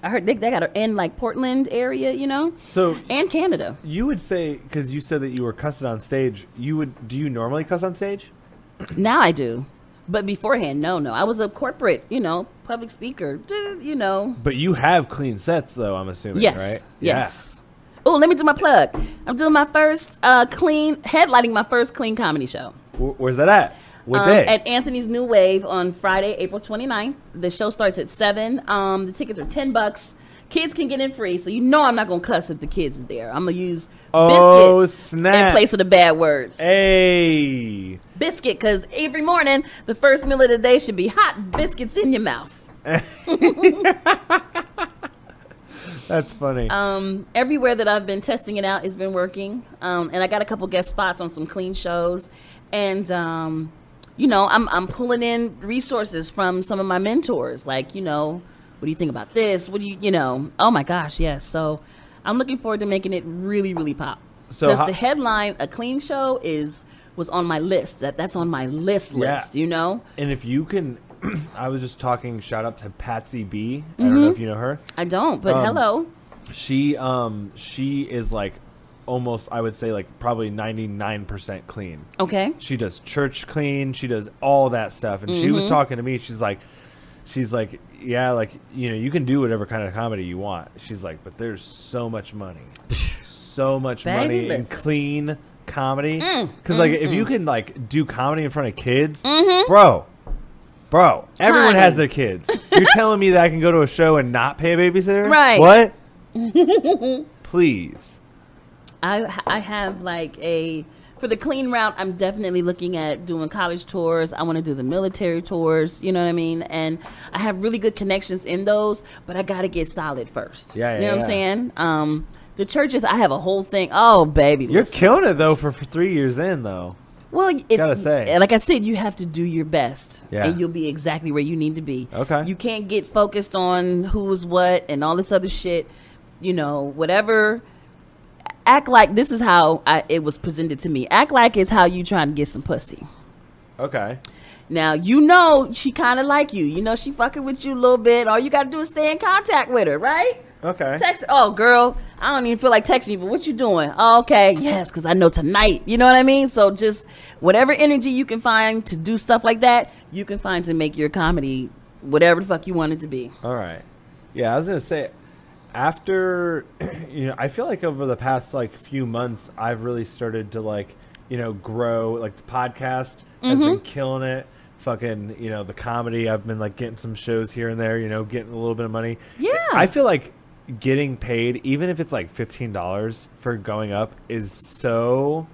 I heard they, they got a in like Portland area, you know, So and Canada. you would say because you said that you were cussing on stage. You would do you normally cuss on stage? Now I do, but beforehand, no, no. I was a corporate, you know, public speaker. You know, But you have clean sets though. I'm assuming, yes, right? yes. Oh, let me do my plug. I'm doing my first uh, clean headlining my first clean comedy show. Where's that at? What Um, day? At Anthony's New Wave on Friday, April 29th. The show starts at 7. Um, the tickets are 10 bucks. Kids can get in free, so you know I'm not going to cuss if the kids is there. I'm going to use Oh, biscuit snap. in place of the bad words. hey. Biscuit, because every morning, the first meal of the day should be hot biscuits in your mouth. That's funny. Um, everywhere that I've been testing it out has been working. Um, and I got a couple guest spots on some clean shows. And, um, you know, I'm, I'm pulling in resources from some of my mentors. Like, you know, what do you think about this? What do you, you know, oh my gosh, yes. So I'm looking forward to making it really, really pop. So Because how- to headline a clean show is, was on my list. That That's on my list Yeah. list, you know? and if you can, I was just talking. Shout out to Patsy B. I don't know if you know her. I don't, but Um, hello. She um she is like almost I would say like probably 99% clean. Okay. She does church clean. She does all that stuff. And she was Mm-hmm. talking to me. She's like, she's like, yeah, like you know, you can do whatever kind of comedy you want. She's like, but there's so much money, so much Baby, money in clean comedy. Mm, Because like, if you can like do comedy in front of kids, bro. Bro, everyone Honey. has their kids. You're telling me that I can go to a show and not pay a babysitter? Right. What? Please. I I have like a for the clean route. I'm definitely looking at doing college tours. I want to do the military tours. You know what I mean? And I have really good connections in those, but I got to get solid first. Yeah, yeah you yeah, know what. I'm saying? Um, the churches. I have a whole thing. Oh, baby, You're listen. killing it though for, for three years in though. Well, it's Gotta say. like I said, you have to do your best, Yeah. and you'll be exactly where you need to be. Okay. You can't get focused on who's what and all this other shit. You know, whatever. Act like this is how I, it was presented to me. Act like it's how you trying to get some pussy. Okay. Now you know she kind of like you. You know she fucking with you a little bit. All you got to do is stay in contact with her, right? Okay. Text. Oh, girl, I don't even feel like texting you, but what you doing? Oh, okay, yes, because I know tonight. You know what I mean? So just whatever energy you can find to do stuff like that, you can find to make your comedy whatever the fuck you want it to be. All right. Yeah, I was gonna say, after, you know, I feel like over the past like few months, I've really started to like, you know, grow. Like the podcast has Mm-hmm. been killing it. Fucking, you know, the comedy. I've been like getting some shows here and there. You know, getting a little bit of money. Yeah. I feel like getting paid, even if it's like fifteen dollars for going up, is so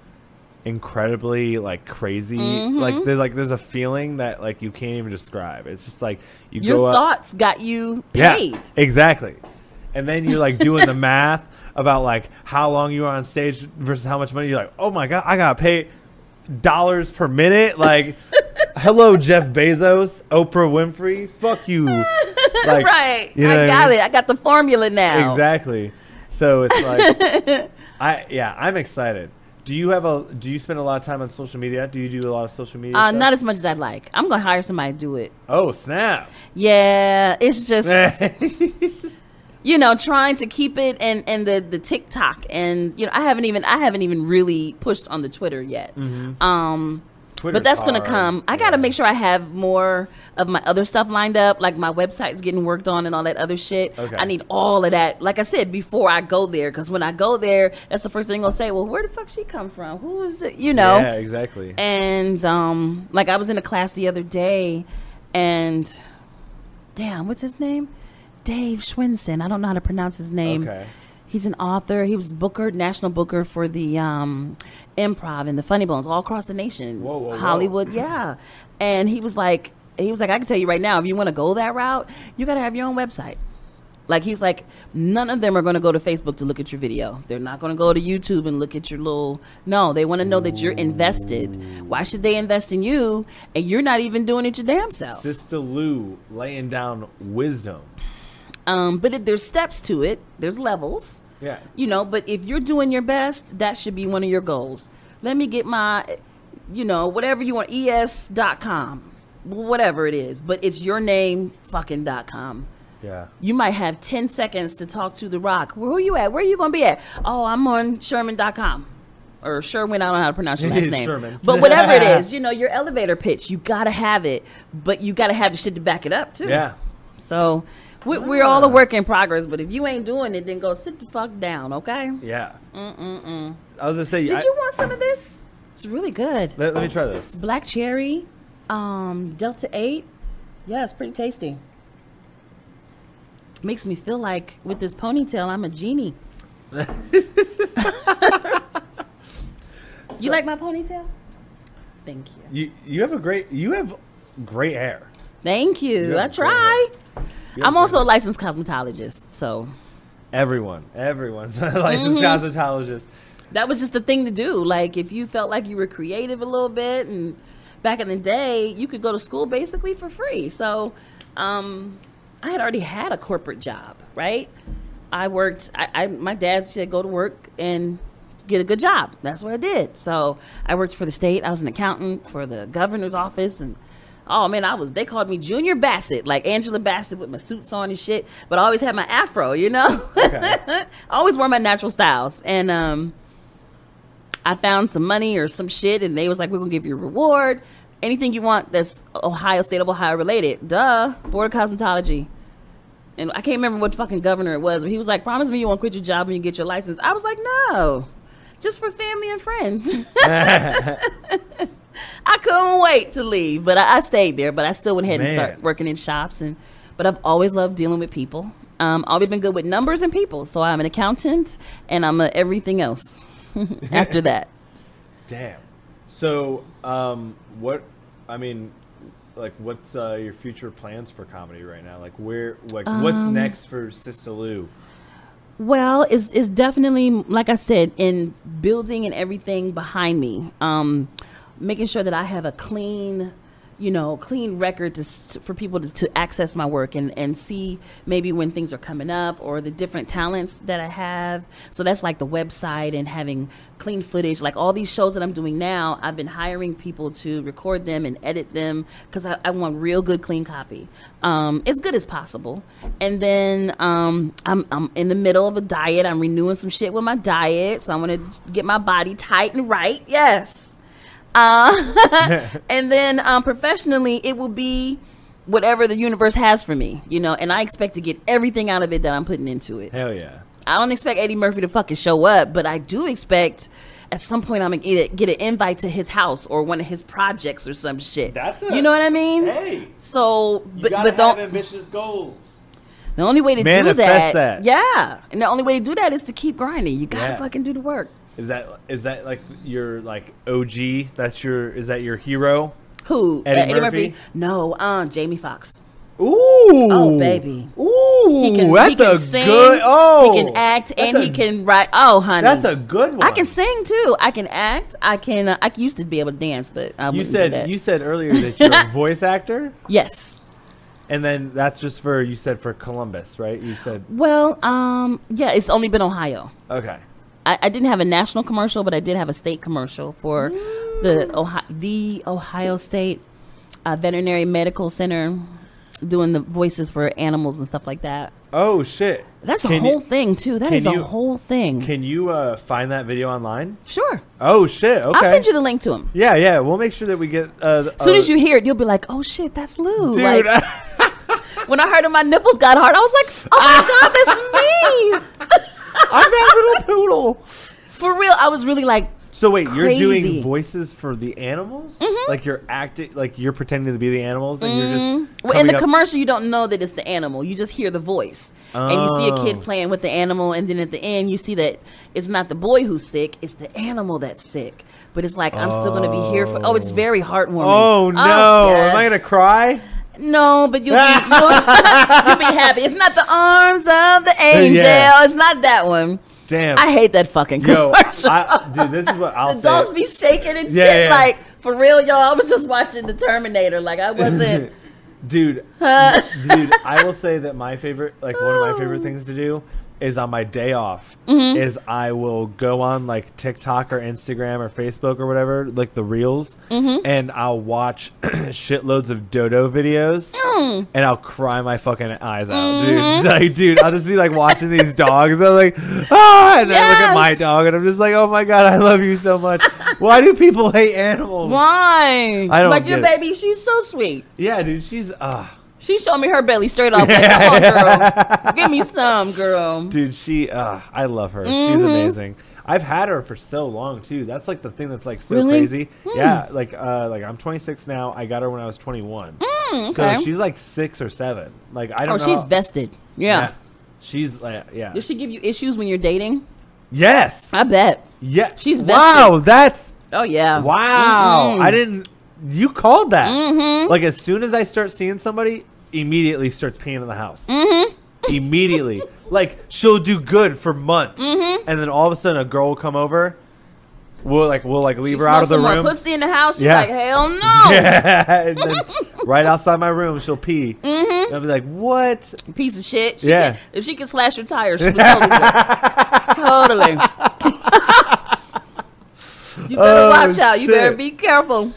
incredibly like crazy. Mm-hmm. Like there's like there's a feeling that like you can't even describe. It's just like you Your go up. thoughts got you paid. Yeah, exactly. And then you're like doing the math about like how long you are on stage versus how much money. You're like, oh my god, I gotta pay dollars per minute. Like, hello Jeff Bezos, Oprah Winfrey, fuck you. Like, right. you know I got mean? it. I got the formula now. Exactly. So it's like, I yeah, I'm excited. Do you have a? Do you spend a lot of time on social media? Do you do a lot of social media? Uh, not as much as I'd like. I'm gonna hire somebody to do it. Oh snap! Yeah, it's just you know trying to keep it and and the the TikTok and you know I haven't even I haven't even really pushed on the Twitter yet. Um, Twitter's but that's gonna come. I gotta make sure I have more of my other stuff lined up, like my website's getting worked on and all that other shit. Okay. I need all of that. Like I said before I go there, because when I go there, that's the first thing they'll say. Well, where the fuck she come from? Who is it? You know. Yeah, exactly. And um, like I was in a class the other day, and damn, what's his name? Dave Schwinson. I don't know how to pronounce his name. Okay. He's an author. He was booker, national booker for the um, improv and the Funny Bones all across the nation. Whoa, whoa, whoa. Hollywood, yeah. And he was like, he was like, I can tell you right now, if you want to go that route, you got to have your own website. Like he's like, none of them are going to go to Facebook to look at your video. They're not going to go to YouTube and look at your little. No, they want to know that you're invested. Why should they invest in you and you're not even doing it your damn self? Sista Lu laying down wisdom. Um, but it, there's steps to it. There's levels. Yeah. you know but if you're doing your best that should be one of your goals let me get my you know whatever you want es.com whatever it is but it's your name fucking dot com Yeah. you might have 10 seconds to talk to the rock where are you at where are you gonna be at oh i'm on sherman.com or sherwin i don't know how to pronounce your last name Sherman. but whatever it is you know your elevator pitch you gotta have it but you gotta have the shit to back it up too Yeah. so we, we're all a work in progress but if you ain't doing it then go sit the fuck down okay Yeah. Mm-mm-mm. I was gonna say. Did I- you want some of this? It's really good. Let, let me try this. Black cherry, um, Delta 8. Yeah, it's pretty tasty. Makes me feel like with this ponytail, I'm a genie. you like my ponytail? Thank you. You you have a great you have great hair. Thank you. You I try. Hair. You have I'm also a licensed cosmetologist, so everyone. Everyone's a licensed Mm-hmm. cosmetologist. that was just the thing to do. Like if you felt like you were creative a little bit and back in the day, you could go to school basically for free. So um I had already had a corporate job, right? I worked I, I my dad said go to work and get a good job. That's what I did. So I worked for the state. I was an accountant for the governor's office and Oh man, I was. They called me Junior Bassett, like Angela Bassett with my suits on and shit. But I always had my afro, you know. Okay. I always wore my natural styles, and um, I found some money or some shit, and they was like, "We're gonna give you a reward." anything you want that's Ohio State of Ohio related. Duh, Board of Cosmetology. And I can't remember what fucking governor it was, but he was like, "Promise me you won't quit your job when you get your license." I was like, "No, just for family and friends." I couldn't wait to leave, but I, I stayed there. But I still went ahead and Man. start working in shops, and but I've always loved dealing with people. Um, always been good with numbers and people, so I'm an accountant and I'm a everything else. After that, Damn. So, um, what? I mean, like, what's uh, your future plans for comedy right now? Like, where? Like, what's Um, next for Sista Lu? Well, it's it's definitely like I said in building and everything behind me. Um, making sure that I have a clean, you know, clean record to, for people to, to access my work and and see maybe when things are coming up or the different talents that I have. So that's like the website and having clean footage. Like all these shows that I'm doing now, I've been hiring people to record them and edit them because I, I want real good, clean copy, um, as good as possible. And then um, I'm I'm in the middle of a diet. I'm renewing some shit with my diet, so I'm gonna get my body tight and right. Yes. Uh, and then um, professionally, it will be whatever the universe has for me, you know. And I expect to get everything out of it that I'm putting into it. Hell yeah. I don't expect Eddie Murphy to fucking show up, but I do expect at some point I'm gonna get, a, get an invite to his house or one of his projects or some shit. That's a- you know what I mean. Hey, So, you but gotta but have don't, ambitious goals. the only way to do that, that. yeah, and the only way to do that is to keep grinding. You gotta Yeah. fucking do the work. Is that is that like your like OG? That's your is that your hero? Who? Eddie Uh, Murphy? No, uh, Jamie Foxx. Ooh. Oh, baby. Ooh. He can, that's he can a sing, good. Oh, he can act, and that's he can write. Oh, honey, That's a good one. I can sing too. I can act. I can. Uh, I used to be able to dance, but I You said you said earlier that you're a voice actor, yes. and then that's just for you said for Columbus, right? You said Well, um, yeah, it's only been Ohio. okay. I, I didn't have a national commercial, but I did have a state commercial for the Ohio, the Ohio State uh, Veterinary Medical Center, doing the voices for animals and stuff like that. Oh shit. That's a whole you, thing too. That is can is you- a whole thing. Can you uh, find that video online? sure, Oh shit. Okay. I'll send you the link to him. Yeah, yeah. We'll make sure that we get. Uh, As soon as you hear it, you'll be like, "Oh shit, that's Lu." dude. Like, when I heard of my nipples got hard, I was like, "Oh my god, that's me!" I'm that little poodle. For real, I was really like, So wait, you're doing voices for the animals? Like you're acting, like you're pretending to be the animals, and you're just. Mm-hmm. Well, in the up- commercial, you don't know that it's the animal. You just hear the voice, and you see a Oh. kid playing with the animal, and then at the end, you see that it's not the boy who's sick; it's the animal that's sick. But it's like I'm still going to be here for. Oh, it's very heartwarming. Oh no! Am I gonna cry? No, but you'll be, you'll, you'll be happy. It's not the arms of the angel. Yeah. It's not that one. Damn. I hate that fucking Yo. I, dude, this is what I'll the say. dogs be shaking and Yeah, shit. yeah. Like for real, y'all. I was just watching the Terminator. Like I wasn't. dude, dude, I will say that my favorite, like one of my favorite things to do, is on my day off, Mm-hmm. is I will go on like TikTok or Instagram or Facebook or whatever, like the reels, Mm-hmm. and I'll watch shitloads of Dodo videos, Mm. and I'll cry my fucking eyes out, dude. Like, dude, I'll just be like watching these dogs, and I'm like, ah, and then I look at my dog, and I'm just like, oh my god, I love you so much. Why do people hate animals? Why? I don't Like your get it. baby, she's so sweet. Yeah, dude, she's ah. She showed me her belly straight off. Like, come on, girl, give me some, girl. Dude, she, uh, I love her. She's Mm-hmm. amazing. I've had her for so long too. That's like the thing that's like so Really? crazy. Hmm. Yeah, like, uh, like I'm 26 now. I got her when I was 21. Mm, So she's like six or seven. Like I oh, don't know. she's vested. Yeah. She's like, yeah. Does she give you issues when you're dating? Yes. I bet. Yeah. she's wow. That's Oh yeah. wow. Mm-mm. I didn't. You called that. Mhm. Like as soon as I start seeing somebody, immediately starts peeing in the house. Mm-hmm. Immediately, like she'll do good for months, Mm-hmm. and then all of a sudden a girl will come over. We'll like we'll like leave She her out of the room. pussy in the house. She's Yeah. like, hell no. Yeah, then right outside my room, she'll pee. Mm-hmm. I'll be like, "What?" Piece of shit. She Yeah. can, if she can slash your tires, she would totally. totally. you better Oh, watch out. You better be careful.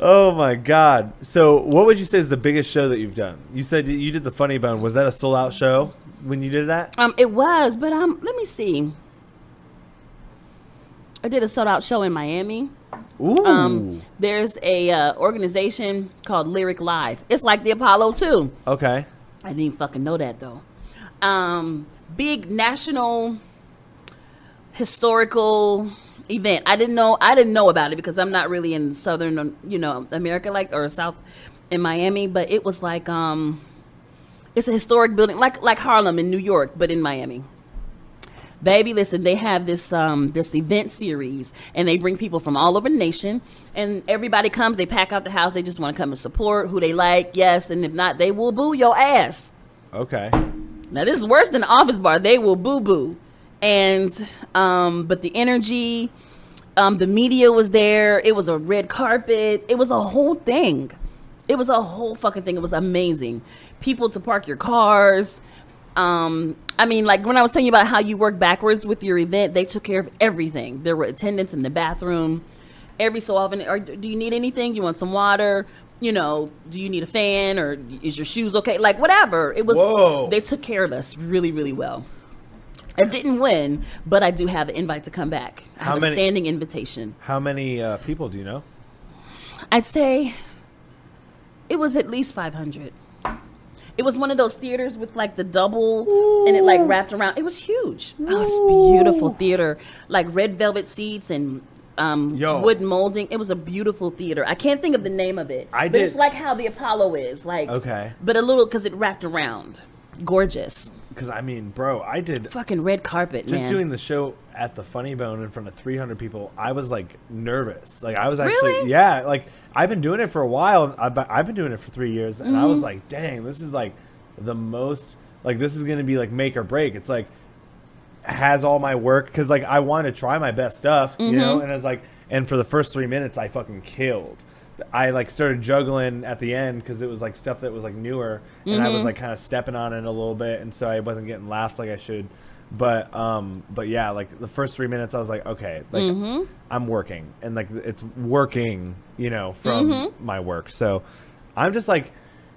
Oh my god! So, what would you say is the biggest show that you've done? You said you did the Funny Bone. Was that a sold out show when you did that? Um, it was, but um, let me see. I did a sold out show in Miami. Ooh. Um, there's a uh, organization called Lyric Live. It's like the Apollo too. okay. I didn't even fucking know that though. Um, big national historical event. I didn't know. I didn't know about it because I'm not really in southern, you know, America like or South in Miami. But it was like um, it's a historic building, like like Harlem in New York, but in Miami. Baby, listen, they have this um this event series and they bring people from all over the nation and everybody comes, they pack out the house, they just want to come and support who they like, yes, and if not, they will boo your ass. Okay. Now this is worse than the office bar. They will boo boo. And um but the energy, um the media was there. It was a red carpet. It was a whole thing. It was a whole fucking thing. It was amazing. People to park your cars. Um I mean like when I was telling you about how you work backwards with your event, they took care of everything. There were attendants in the bathroom. Every so often, or do you need anything? You want some water? You know, do you need a fan or is your shoes okay? Like whatever. It was Whoa. they took care of us really, really well. I didn't win, but I do have an invite to come back. I How have many- a standing invitation. How many uh, people do you know? I'd say it was at least 500. It was one of those theaters with like the double and it like wrapped around. It was huge. Oh, it's beautiful theater. Like red velvet seats and um, Yo. wood molding. It was a beautiful theater. I can't think of the name of it. I but did- it's like how the Apollo is. Like Okay. But a little because it wrapped around. Gorgeous. Because I mean, bro, I did Fucking red carpet, just man. doing the show at the Funny Bone in front of 300 people. I was like nervous. Like I was actually, Really? yeah. Like I've been doing it for a while. I've been, I've been doing it for three years, and I Mm-hmm. was like, dang, this is like the most. Like this is gonna be like make or break. It's like has all my work because like I want to try my best stuff, you Mm-hmm. know. And it's like, and for the first three minutes, I fucking killed. I like started juggling at the end because it was like stuff that was like newer, and I was Mm-hmm. like kind of stepping on it a little bit, and so I wasn't getting laughs like I should. But um, but yeah, like the first three minutes, I was like, okay, like Mm-hmm. I'm working, and like it's working, you know, from Mm-hmm. my work. So I'm just like,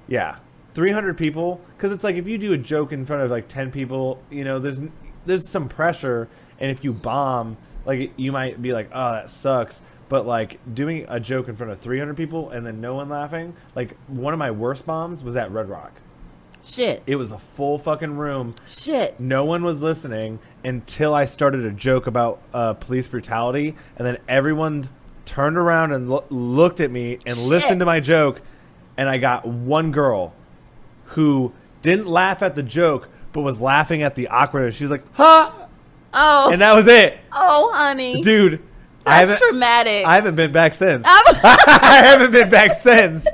yeah, 300 people, because it's like if you do a joke in front of like 10 people, you know, there's there's some pressure, and if you bomb, like you might be like, oh, that sucks. But like doing a joke in front of 300 people and then no one laughing, like one of my worst bombs was at Red Rock. Shit. It was a full fucking room. Shit. No one was listening until I started a joke about uh, police brutality, and then everyone turned around and lo- looked at me and Shit. listened to my joke, and I got one girl who didn't laugh at the joke but was laughing at the awkwardness. She was like, huh Oh. and that was it, oh, honey. dude. I That's haven't, traumatic. I haven't been back since. I haven't been back since.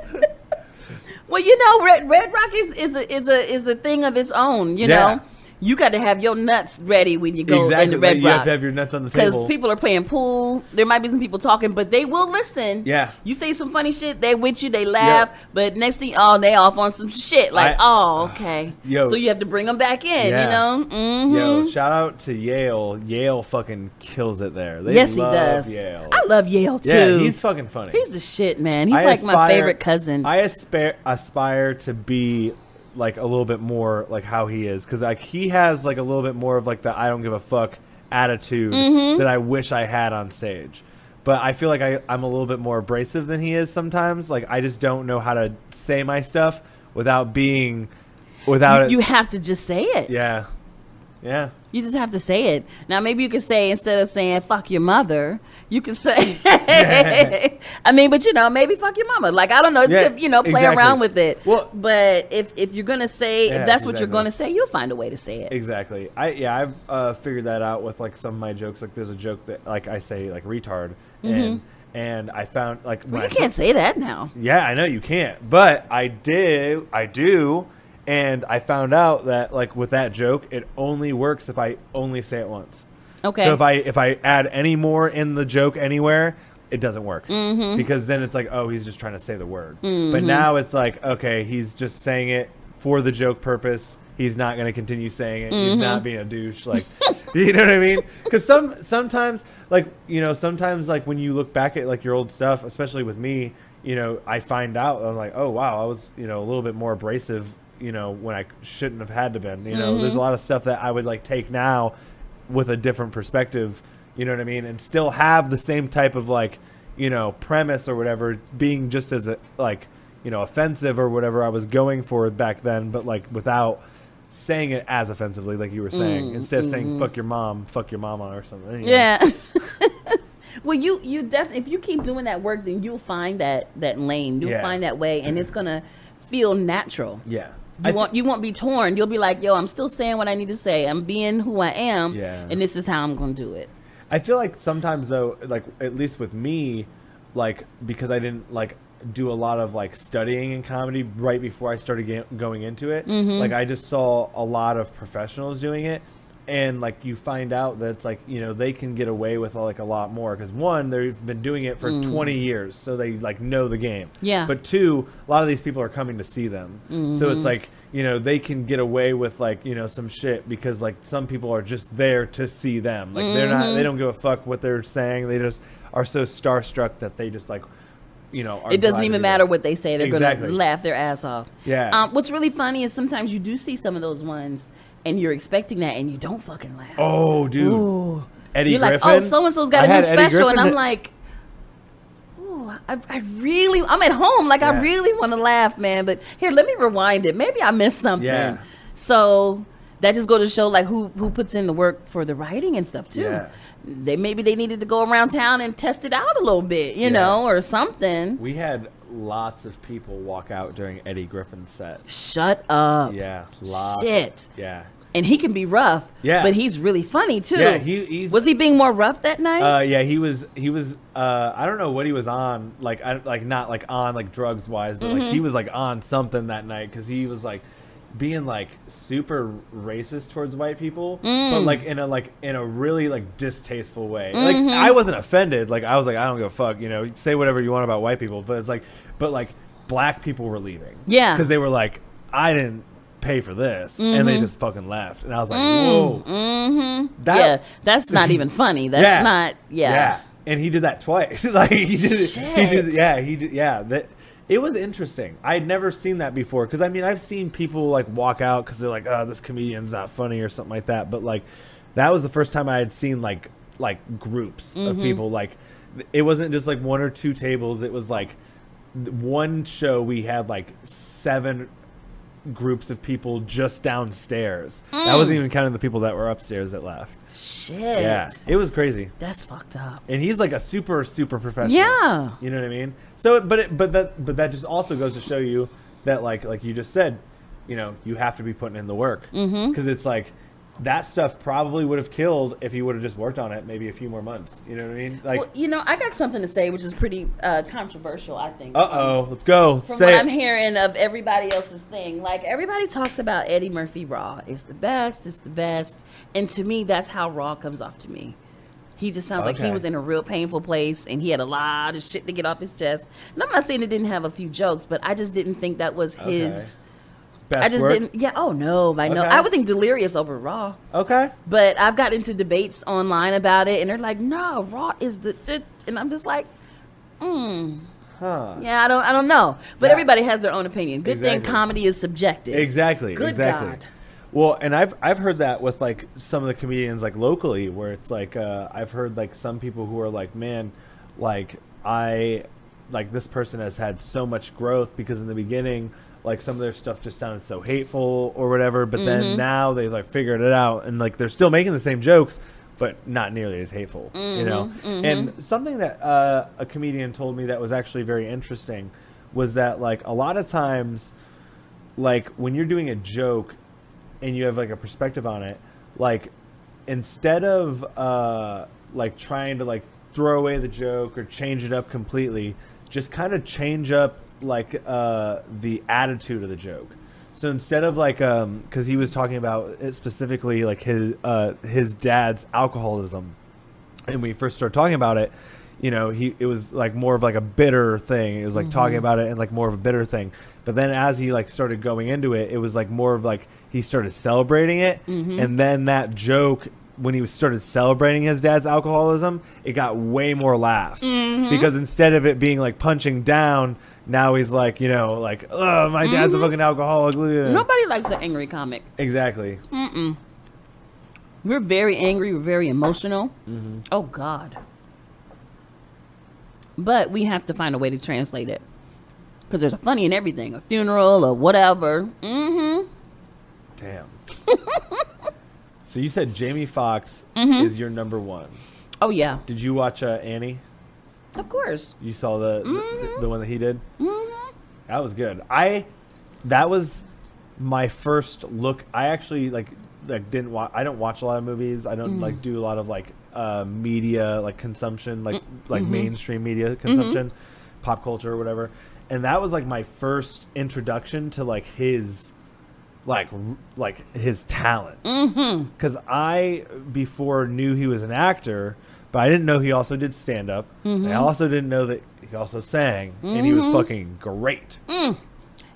well, you know, Red, Red Rock is, is a is a is a thing of its own. You Yeah. know, you got to have your nuts ready when you go exactly. into Red like, you have to have your nuts on the table because people are playing pool. There might be some people talking, but they will listen. Yeah. You say some funny shit, they with you, they laugh. But next thing, oh, they off on some shit. Like, I- oh, okay. Yo. So you have to bring them back in. Yeah. You know. Mm-hmm. Yo, shout out to Yale. Yale fucking kills it there. They yes, he does. Yale. I love Yale too. yeah, he's fucking funny. He's the shit, man. He's I like my favorite cousin. I aspire aspire to be like a little bit more like how he is because like he has like a little bit more of like the I don't give a fuck attitude Mm-hmm. that I wish I had on stage. But I feel like I, I'm a little bit more abrasive than he is sometimes. Like I just don't know how to say my stuff without being without it. you have to just say it. yeah, yeah. You just have to say it. Now, maybe you could say instead of saying "fuck your mother," you can say. I mean, but you know, maybe "fuck your mama." Like I don't know. It's Yeah, good, you know, play exactly. around with it. Well- but if if you're gonna say Yeah, if that's what you're gonna say, you'll find a way to say it. Exactly. I yeah, I've uh, figured that out with like some of my jokes. Like there's a joke that like I say like retard, and and I found like Mm-hmm. Well, you I can't say that now. Yeah, I know you can't, but I did. I do, and I found out that like with that joke, it only works if I only say it once. Okay. So if I if I add any more in the joke anywhere, it doesn't work Mm-hmm. because then it's like oh he's just trying to say the word. But now it's like okay he's just saying it for the joke purpose. He's not going to continue saying it. He's Mm-hmm. not being a douche. Like, you know what I mean? Because some sometimes like you know sometimes like when you look back at like your old stuff, especially with me, you know I find out I'm like oh wow I was you know a little bit more abrasive you know when I shouldn't have had to been. You know there's a lot of stuff that I would like take now with a different perspective, you know what I mean, and still have the same type of like, you know premise or whatever being just as a, like you know offensive or whatever I was going for back then, but like without saying it as offensively, like you were saying, Mm, instead of saying mhm. "fuck your mom," "fuck your mama" or something. Yeah. well, you you definitely if you keep doing that work, then you'll find that that lane. You'll Yeah. find that way, and it's gonna feel natural. yeah. You I won't you won't be torn. You'll be like, yo, I'm still saying what I need to say. I'm being who I am, Yeah. and this is how I'm gonna do it. I feel like sometimes though, like at least with me, like because I didn't like do a lot of like studying in comedy right before I started going into it. Mm-hmm. Like I just saw a lot of professionals doing it, and like you find out that it's like you know they can get away with like a lot more because one they've been doing it for mm. 20 years, so they like know the game. Yeah. But two, a lot of these people are coming to see them, so it's mm-hmm. like you know they can get away with like you know some shit because like some people are just there to see them like they're not they mm-hmm. don't give a fuck what they're saying they just are so starstruck that they just like you know are It doesn't even matter what they say. They're Exactly. gonna laugh their ass off. Yeah. Um, what's really funny is sometimes you do see some of those ones, and you're expecting that, and you don't fucking laugh. oh dude Ooh. eddie You're griffin like, oh, so and so's got I a new special, and I'm like, ooh, I, I really, I'm at home, like Yeah. I really want to laugh, man. But here, let me rewind it. Maybe I missed something. Yeah. So that just go to show like who who puts in the work for the writing and stuff too. Yeah. They maybe they needed to go around town and test it out a little bit, you Yeah. know, or something. we had lots of people walk out during eddie griffin's set Shut up. yeah lots Shit. yeah And he can be rough. Yeah. But he's really funny too. Yeah, he- he's- was he being more rough that night? Uh, yeah, he was. He was. Uh, I don't know what he was on. Like, I like not like on like drugs wise, but Mm-hmm. like he was like on something that night because he was like being like super racist towards white people, Mm. but like in a like in a really like distasteful way. Mm-hmm. Like I wasn't offended. Like I was like I don't give a fuck. You know, say whatever you want about white people, but it's like, but like black people were leaving. Yeah. because they were like, I didn't pay for this, and Mm-hmm. they just fucking left, and I was like, whoa. mm-hmm. That- yeah, that's not even funny. That's Yeah. not. Yeah. And he did that twice. like he did, he did. Yeah, he did. Yeah, that it was interesting. I had never seen that before because I mean I've seen people like walk out because they're like, oh, this comedian's not funny or something like that. But like that was the first time I had seen like like groups of Mm-hmm. people. Like it wasn't just like one or two tables. It was like one show we had like seven groups of people just downstairs. That Mm. wasn't even counting the people that were upstairs that left. Shit. Yeah, it was crazy That's fucked up. and he's like a super super professional. Yeah. you know what I mean. So, but it, but that but that just also goes to show you that like like you just said, you know, you have to be putting in the work because Mm-hmm. it's like that stuff probably would have killed if you would have just worked on it maybe a few more months. You know what I mean? Like, well, you know, I got something to say, which is pretty uh, controversial. I think. uh oh, let's go. From Say what it. I'm hearing of everybody else's thing, like everybody talks about Eddie Murphy Raw. It's the best. It's the best. And to me, that's how Raw comes off to me. He just sounds like he was in a real painful place and he had a lot of shit to get off his chest. And I'm not saying it didn't have a few jokes, but I just didn't think that was his. Best I just work? didn't. Yeah. Oh no. I know. Okay. I would think Delirious over Raw. Okay. But I've got into debates online about it, and they're like, "No, Raw is the," the-" and I'm just like, "Hmm, Huh. yeah, I don't, I don't know." But Yeah. everybody has their own opinion. Good thing comedy is subjective. Exactly. Good exactly. God. Well, and I've I've heard that with like some of the comedians like locally, where it's like uh, I've heard like some people who are like, man, like I like this person has had so much growth because in the beginning, like some of their stuff just sounded so hateful or whatever, but Mm-hmm. then now they like figured it out and like they're still making the same jokes. But not nearly as hateful, you know. Mm-hmm, And something that uh, a comedian told me that was actually very interesting was that like a lot of times like when you're doing a joke and you have like a perspective on it like instead of uh like trying to like throw away the joke or change it up completely just kind of change up like uh the attitude of the joke. So instead of like um because he was talking about it specifically like his uh his dad's alcoholism and we first started talking about it, you know, he it was like more of like a bitter thing. It was like talking about it and like more of a bitter thing. But then as he like started going into it, it was like more of like he started celebrating it, and then that joke when he was started celebrating his dad's alcoholism, it got way more laughs. Because instead of it being like punching down, now he's like you know like oh my dad's a fucking alcoholic. Nobody likes an angry comic. Exactly. Mm-mm. We're very angry. We're very emotional. Mm-hmm. Oh God. but we have to find a way to translate it because there's a funny in everything, a funeral or whatever. Mm-hmm. Damn. so you said Jamie Foxx Mm-hmm. is your number one. Oh yeah, Did you watch uh, Annie? Of course. You saw the, Mm-hmm. the the one that he did. That was good. I that was my first look. I actually like like didn't watch. I don't watch a lot of movies. I don't Mm. like do a lot of like uh, media like consumption, like like Mm-hmm. mainstream media consumption, pop culture or whatever. And that was like my first introduction to like his like r- like his talent Mm-hmm. because I before knew he was an actor, but I didn't know he also did stand up. Mm-hmm. I also didn't know that he also sang, and he was fucking great.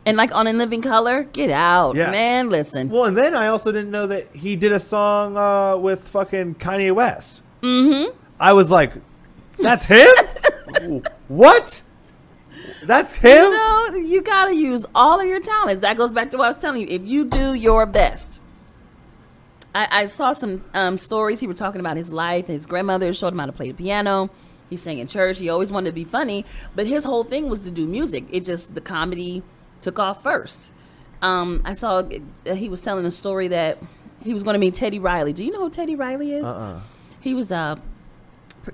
And like on In Living Color, get out, Yeah. man. Listen. Well, and then I also didn't know that he did a song uh, with fucking Kanye West. mm-hmm. I was like, that's him? what? That's him? You know, you gotta use all of your talents. That goes back to what I was telling you. If you do your best. I, I saw some um, stories. He was talking about his life. His grandmother showed him how to play the piano. He sang in church. He always wanted to be funny, but his whole thing was to do music. It just the comedy took off first. Um, I saw uh, he was telling a story that he was going to meet Teddy Riley. Do you know who Teddy Riley is? Uh-uh. He was a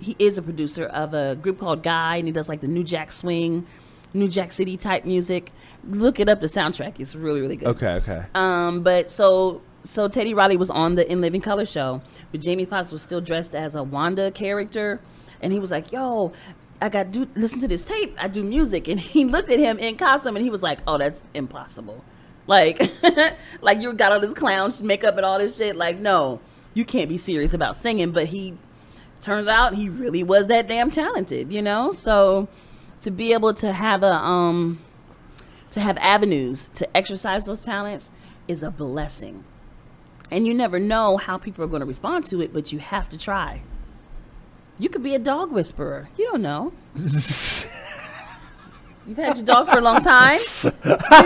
he is a producer of a group called Guy, and he does like the New Jack Swing, New Jack City type music. Look it up. The soundtrack is really really good. Okay, okay. Um, but so so Teddy Riley was on the In Living Color show, but Jamie Foxx was still dressed as a Wanda character, and he was like, "Yo, I got do listen to this tape. I do music," and he looked at him in costume, and he was like, "Oh, that's impossible." Like, like you got all this clown makeup and all this shit. Like, no, you can't be serious about singing. But he turns out he really was that damn talented, you know. So to be able to have a um to have avenues to exercise those talents is a blessing. And you never know how people are going to respond to it, but you have to try. You could be a dog whisperer. You don't know. You've had your dog for a long time. You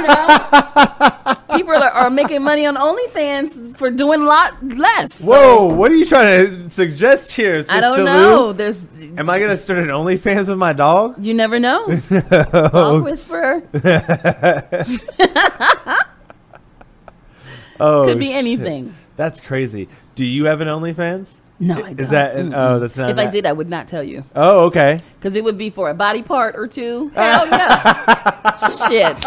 know? People are, are making money on OnlyFans for doing a lot less. So, Whoa, what are you trying to suggest here? I don't know. Lu? There's Am I gonna start an OnlyFans with my dog? you never know. Dog whisperer Oh, could be shit. anything. That's crazy. Do you have an OnlyFans? No, I- I Is don't. that? An, oh, that's not. If I did, I would not tell you. Oh, okay. Because it would be for a body part or two. Hell yeah. Shit.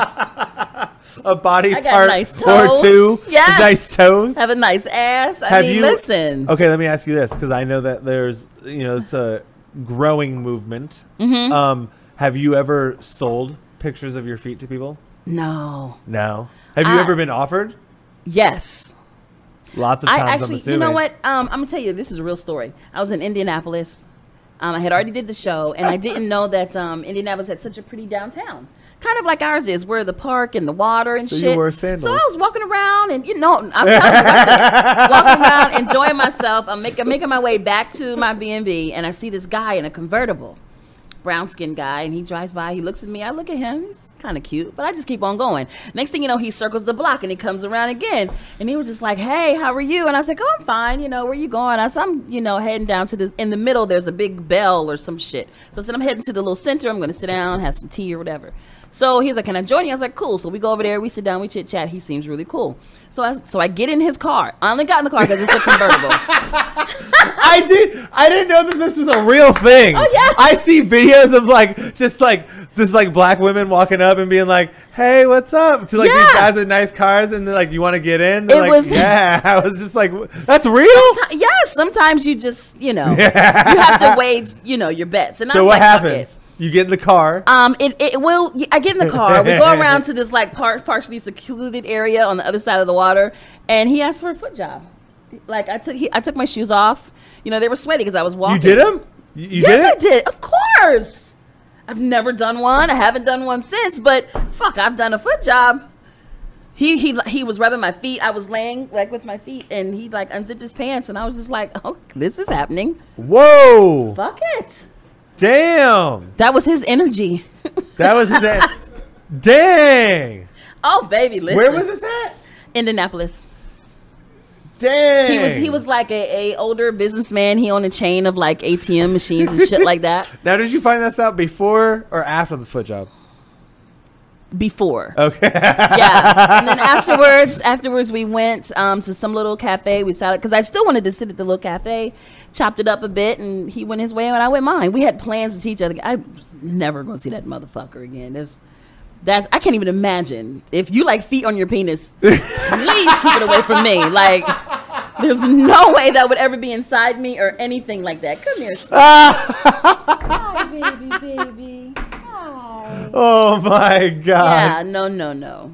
A body I got part nice or toes. two. Yes. Nice toes. Have a nice ass. I Have mean, you- listen. Okay, let me ask you this because I know that there's, you know, it's a growing movement. Mm-hmm. Um, have you ever sold pictures of your feet to people? No. No. Have you I- ever been offered? Yes. Lots of I times. I'm actually, you know what? Um, I'm gonna tell you, this is a real story. I was in Indianapolis. Um, I had already did the show, and I didn't know that um, Indianapolis had such a pretty downtown, kind of like ours is, where the park and the water and So you shit. wore So I was walking around, and you know, I'm telling you, I walking around, enjoying myself. I'm making making my way back to my B and B, and I see this guy in a convertible, brown skinned guy, and he drives by. He looks at me. I look at him. He's kind of cute, but I just keep on going. Next thing you know, he circles the block and he comes around again, and he was just like, "Hey, how are you?" And I said, "Oh, I'm fine. You know, where you going?" I said, "I'm, you know, heading down to this. In the middle, there's a big bell or some shit." So I said, "I'm heading to the little center. I'm going to sit down, have some tea or whatever." So he's like, "Can I join you?" I was like, "Cool." So we go over there, we sit down, we chit chat. He seems really cool. So I so I get in his car. I only got in the car because it's a convertible. I did. I didn't know that this was a real thing. Oh, yes. I see videos of like just like this like black women walking up and being like, "Hey, what's up?" To like these guys in nice cars, and they're like, "You want to get in?" They're It like, was- "Yeah." I was just like, "That's real." Someti- yes, sometimes you just, you know, you have to wage, you know, your bets. And I So was what like, happens? You get in the car. Um, it, it will. I get in the car. We go around to this like par- partially secluded area on the other side of the water, and he asked for a foot job. Like I took, he, I took my shoes off. You know, they were sweaty because I was walking. you did them? You, you yes, did I did. Of course. I've never done one. I haven't done one since. But fuck, I've done a foot job. He he he was rubbing my feet. I was laying like with my feet, and he like unzipped his pants, and I was just like, "Oh, this is happening." Whoa! Fuck it. Damn! That was his energy. That was his. a- Dang! oh, baby, listen. Where was this at? Indianapolis. Dang. He was he was like a, a older businessman. He owned a chain of like ATM machines and shit like that. Now, did you find this out before or after the foot job? Before. Okay. yeah. And then afterwards, afterwards we went um, to some little cafe. We sat because I still wanted to sit at the little cafe. Chopped it up a bit, and he went his way, and I went mine. We had plans to see each other. I was never going to see that motherfucker again. There's, that's I can't even imagine if you like feet on your penis. please keep it away from me. Like, there's no way that would ever be inside me or anything like that. Come here. Hi, baby, baby. Hi. oh my god. Yeah, no, no, no.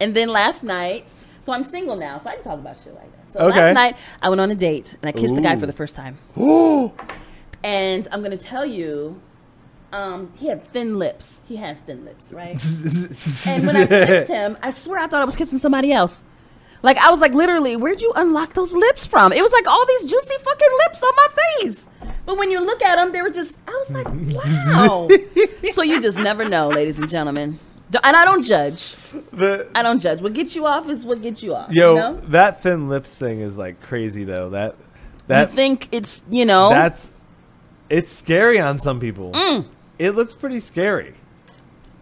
And then last night, so I'm single now, so I can talk about shit like that. So Okay. last night, I went on a date and I kissed the guy for the first time. Ooh. And I'm gonna tell you, um, he had thin lips. He has thin lips, right? and when I kissed him, I swear I thought I was kissing somebody else. Like I was like, literally, where'd you unlock those lips from? It was like all these juicy fucking lips on my face. But when you look at them, they were just. I was like, wow. so you just never know, ladies and gentlemen. And I don't judge. the, I don't judge. What gets you off is what gets you off. yo, you know? that thin lips thing is like crazy though. That that you think it's you know that's it's scary on some people. Mm. It looks pretty scary.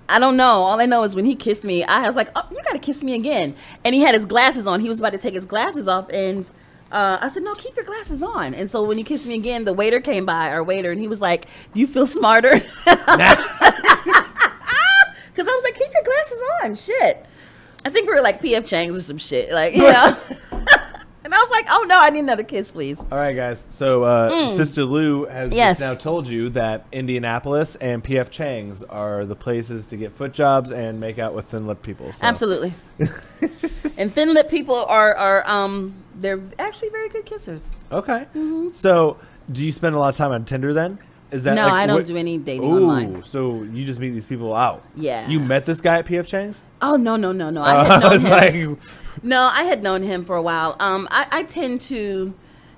I don't know. All I know is when he kissed me, I was like, "Oh, you gotta kiss me again." And he had his glasses on. He was about to take his glasses off, and uh, I said, "No, keep your glasses on." And so when he kissed me again, the waiter came by, our waiter, and he was like, "Do you feel smarter?" Because I was like, "Keep your glasses on." Shit. I think we were like PF Chang's or some shit, like you know. and I was like, "Oh no, I need another kiss, please." All right, guys. So, uh, Sista Lu has Mm. Yes. just now told you that Indianapolis and PF Chang's are the places to get foot jobs and make out with thin lipped people. So. Absolutely. and thin lipped people are are um they're actually very good kissers. Okay. So, do you spend a lot of time on Tinder then? Is that No, like, I don't what- do any dating Ooh, online. so you just meet these people out? Yeah. You met this guy at PF Chang's? Oh no no no no! I had I known was him. like, no, I had known him for a while. Um, I, I tend to,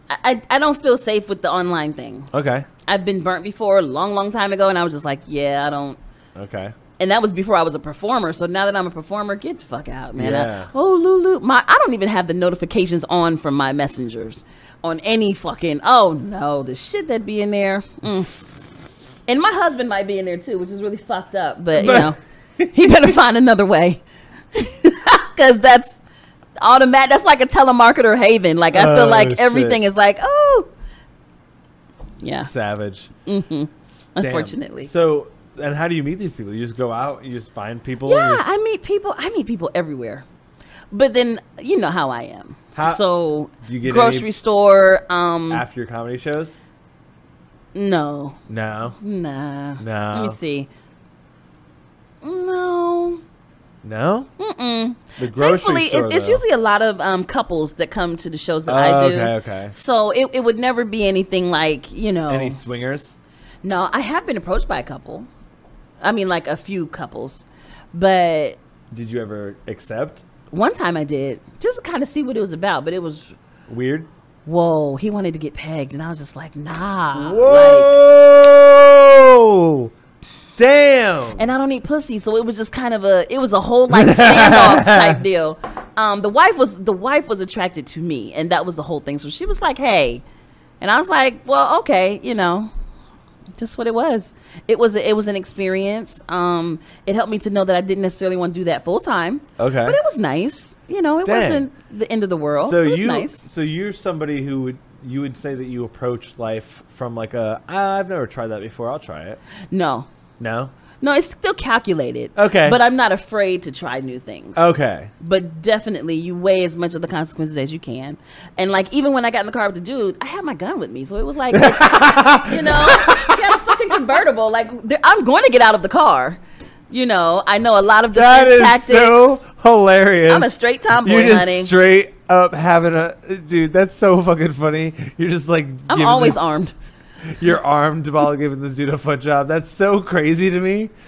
I, I I don't feel safe with the online thing. okay, I've been burnt before a long long time ago, and I was just like, yeah, I don't. okay. And that was before I was a performer. So now that I'm a performer, get the fuck out, man. I- Yeah. oh Lulu, my I don't even have the notifications on from my messengers on any fucking. Oh no, the shit that be in there. Mm. And my husband might be in there too, which is really fucked up. But you know, he better find another way, because that's automatic. That's like a telemarketer haven. Like I feel Oh, like shit. everything is like, oh, yeah. Savage. Mm-hmm. Unfortunately. So, and how do you meet these people? You just go out, you just find people. Yeah, just- I meet people. I meet people everywhere. But then you know how I am. How- so Do you get grocery store. Um, after your comedy shows? no, No, nah. No. Let me see. No. no. Mm-mm. The grocery Thankfully, store. it, it's though. usually a lot of um, couples that come to the shows that Oh, I do. okay, okay. So it, it would never be anything like you know. any swingers. No, I have been approached by a couple. I mean, like a few couples, but Did you ever accept? One time I did just to kind of see what it was about. But it was Weird. whoa, he wanted to get pegged, and I was just like, nah. Like, Whoa! Damn. and I don't eat pussy, so it was just kind of a, it was a whole like standoff type deal. Um, the wife was the wife was attracted to me, and that was the whole thing. So she was like, hey, and I was like, well, okay, you know, just what it was. It was it was an experience. Um, it helped me to know that I didn't necessarily want to do that full time. Okay. but it was nice. You know, it Dang. wasn't the end of the world. so it was you, nice. so you're somebody who would you would say that you approach life from like a "Ah, I've never tried that before. I'll try it. No, No. no, it's still calculated. Okay. but I'm not afraid to try new things. Okay. but definitely you weigh as much of the consequences as you can. And like even when I got in the car with the dude, I had my gun with me, so it was like, you know, he had a fucking convertible. Like I'm going to get out of the car. You know, I know a lot of defense is tactics. so hilarious. I'm a straight tomboy, You're just honey. straight up having a dude. That's so fucking funny. You're just like I'm always this- armed. You're armed while giving this dude a foot job. That's so crazy to me.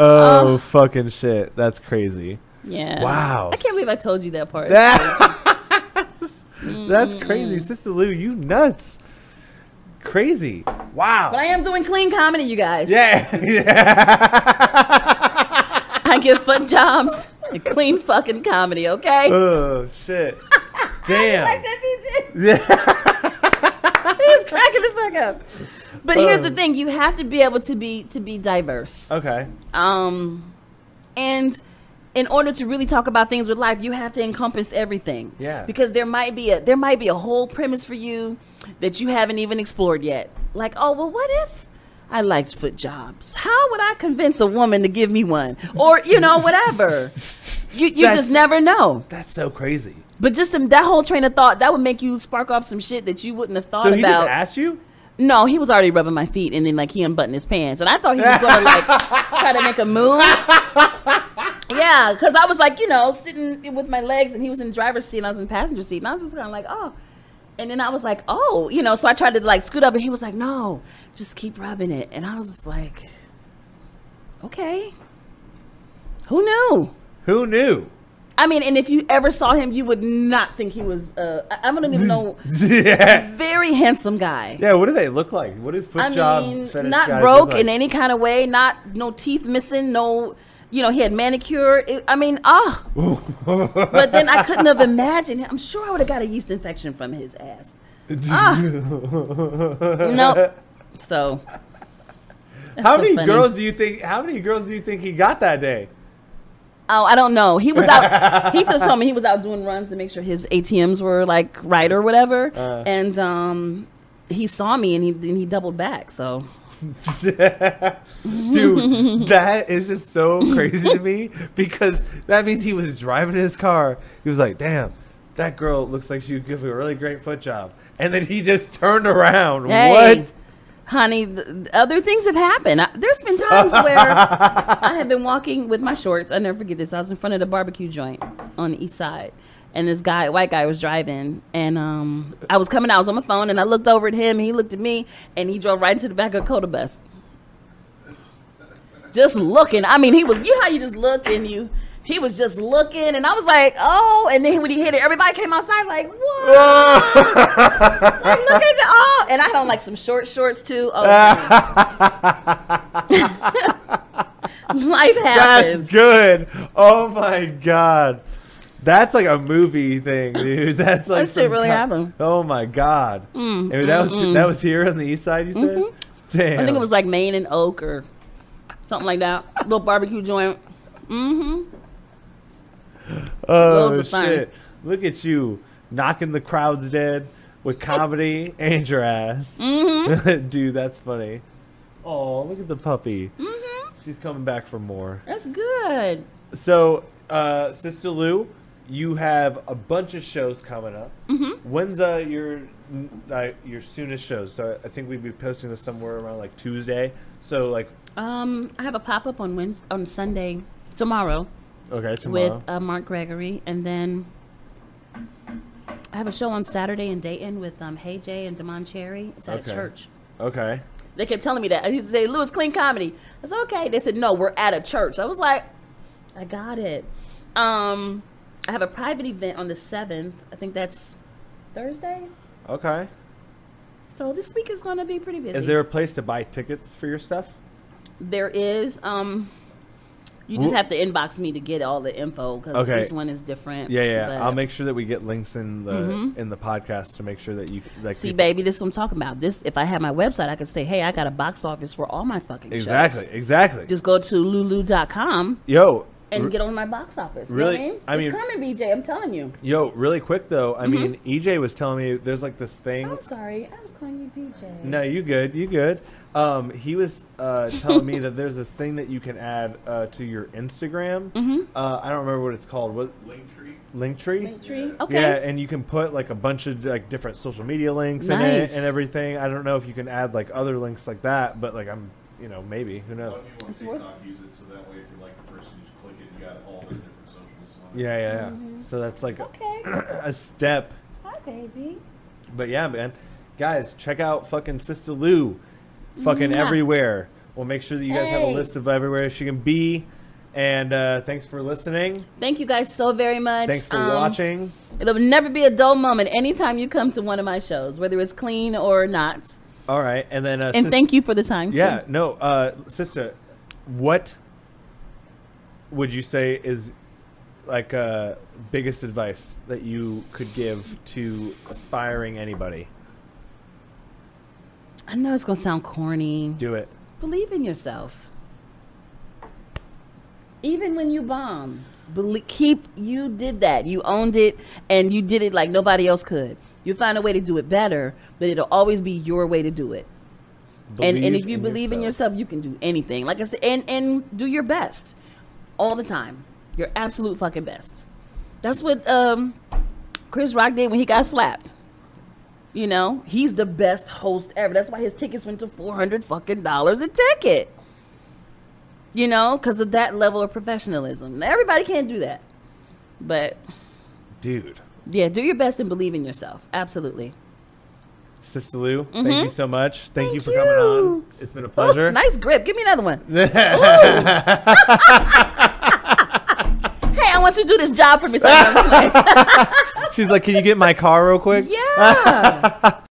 Oh Uh. fucking shit. That's crazy. Yeah. Wow. I can't believe I told you that part. That's, that's Mm. crazy, Sista Lu. You nuts. Crazy. Wow. But I am doing clean comedy, you guys. yeah. yeah. I give foot jobs and clean fucking comedy, okay? oh shit. Damn. Like that, DJ. Yeah. He was cracking the fuck up. But here's the Um. thing: you have to be able to be to be diverse. okay. Um, and in order to really talk about things with life, you have to encompass everything. Yeah. Because there might be a there might be a whole premise for you that you haven't even explored yet. Like, oh well, what if I liked foot jobs? How would I convince a woman to give me one? Or you know, whatever. You you That's- just never know. That's so crazy. But just some, that whole train of thought that would make you spark off some shit that you wouldn't have thought So he about. just asked you? No, he was already rubbing my feet, and then like he unbuttoned his pants, and I thought he was gonna like try to make a move. Yeah, because I was like, you know, sitting with my legs, and he was in the driver's seat, and I was in the passenger seat, and I was just kind of like, oh. And then I was like, oh, you know, so I tried to like scoot up, and he was like, no, just keep rubbing it, and I was like, okay, who knew? Who knew? I mean, and if you ever saw him, you would not think he was. Uh, I I don't even know. yeah. Very handsome guy. Yeah, what do they look like? What do foot I job mean, not broke like? in any kind of way. Not no teeth missing. No, you know, he had manicure. It, I mean, ah. but then I couldn't have imagined. I'm sure I would have got a yeast infection from his ass. Ah. nope. So. How so many funny. girls do you think? How many girls do you think he got that day? Oh, I don't know. He was out. he just told me he was out doing runs to make sure his ATMs were like right or whatever. Uh. and um, he saw me and he and he doubled back. So Dude, that is just so crazy to me because that means he was driving his car. He was like, "Damn, that girl looks like she would give me a really great foot job," and then he just turned around. Hey, What? honey, th- th- other things have happened. I, there's been times where I have been walking with my shorts. I never forget this. I was in front of the barbecue joint on the east side. And this guy, white guy, was driving, and um, I was coming out. I was on my phone, and I looked over at him. He looked at me, and he drove right into the back of the COTA bus. Just looking. I mean, he was. You know how you just look and you. He was just looking, and I was like, "Oh!" And then when he hit it, everybody came outside like, "What?" like, look at the oh, and I had on like some short shorts too. Oh, life happens. That's good. Oh my god. That's like a movie thing, dude. That's like That shit really ki- happened. Oh my god. Mm, And that was that was here on the east side. You said. Damn. Mm-hmm. I think it was like Main and Oak or something like that. Little barbecue joint. Mm-hmm. Oh Those are fun. shit! Look at you knocking the crowds dead with comedy and your ass, Mm-hmm. dude. That's funny. Oh, look at the puppy. Mm-hmm. She's coming back for more. That's good. So, uh, Sista Lu, you have a bunch of shows coming up. Mm-hmm. When's uh, your uh, your soonest shows? So I think we'd be posting this somewhere around like Tuesday. So like, Um, I have a pop up on Wednesday, on Sunday tomorrow okay, tomorrow. with uh, Mark Gregory, and then I have a show on Saturday in Dayton with um, Hey Jay and Damon Cherry. It's at Okay. a church. okay. They kept telling me that. I used to say, Lewis, clean comedy. I said, okay. They said, no, we're at a church. I was like, I got it. Um, I have a private event on the 7th. I think that's Thursday. Okay. So this week is going to be pretty busy. Is there a place to buy tickets for your stuff? There is. Um, you just Wh- have to inbox me to get all the info because Okay. each one is different. Yeah, yeah. but- I'll make sure that we get links in the Mhm. in the podcast to make sure that you like See, people- baby, this is what I'm talking about. This, if I had my website, I could say, hey, I got a box office for all my fucking Exactly, shows. exactly. Just go to lulu.com yo, and get on my box office. Really? You know what I I mean? mean- it's coming, BJ. I'm telling you. yo, really quick though. I Mm-hmm. mean, EJ was telling me there's like this thing. I'm sorry. I was calling you BJ. No, you good, you good. Um, he was uh, telling me that there's this thing that you can add uh, to your Instagram. Mm-hmm. Uh, I don't remember what it's called. What Linktree. Linktree? Linktree? Okay. Yeah, and you can put like a bunch of like different social media links in it and everything. I don't know if you can add like other links like that, but like I'm, you know, maybe who knows? lot of people on It's worth- TikTok use it so that way if you like the person, you just click it. You got all the different socials. on it. Yeah, yeah, yeah. So that's like Okay. a step. Hi, baby. But yeah, man, guys, check out fucking Sista Lu, fucking Mwah. everywhere. We'll make sure that you guys have a list of everywhere she can be. And uh, thanks for listening. Thank you guys so very much. Thanks for Um, watching. It'll never be a dull moment anytime you come to one of my shows, whether it's clean or not. All right, and then uh, And sis- thank you for the time. Yeah, Too. no, uh, sister, what would you say is like uh, biggest advice that you could give to aspiring anybody? I know it's gonna sound corny. Do it. Believe in yourself. Even when you bomb, belie- keep you did that. You owned it, and you did it like nobody else could. You find a way to do it better, but it'll always be your way to do it. and and if Believe you believe in yourself, you can do anything. Like I said, and and do your best all the time. Your absolute fucking best. That's what um Chris Rock did when he got slapped. You know, he's the best host ever. That's why his tickets went to four hundred fucking dollars a ticket. You know, because of that level of professionalism. Everybody can't do that, but dude. yeah, do your best and believe in yourself. Absolutely. Sista Lu, thank you so much. Thank, you Mm-hmm. Thank for coming on. It's been a Ooh, pleasure. nice grip. Give me another one. you do this job for me. So I. She's like, "Can you get my car real quick?" yeah.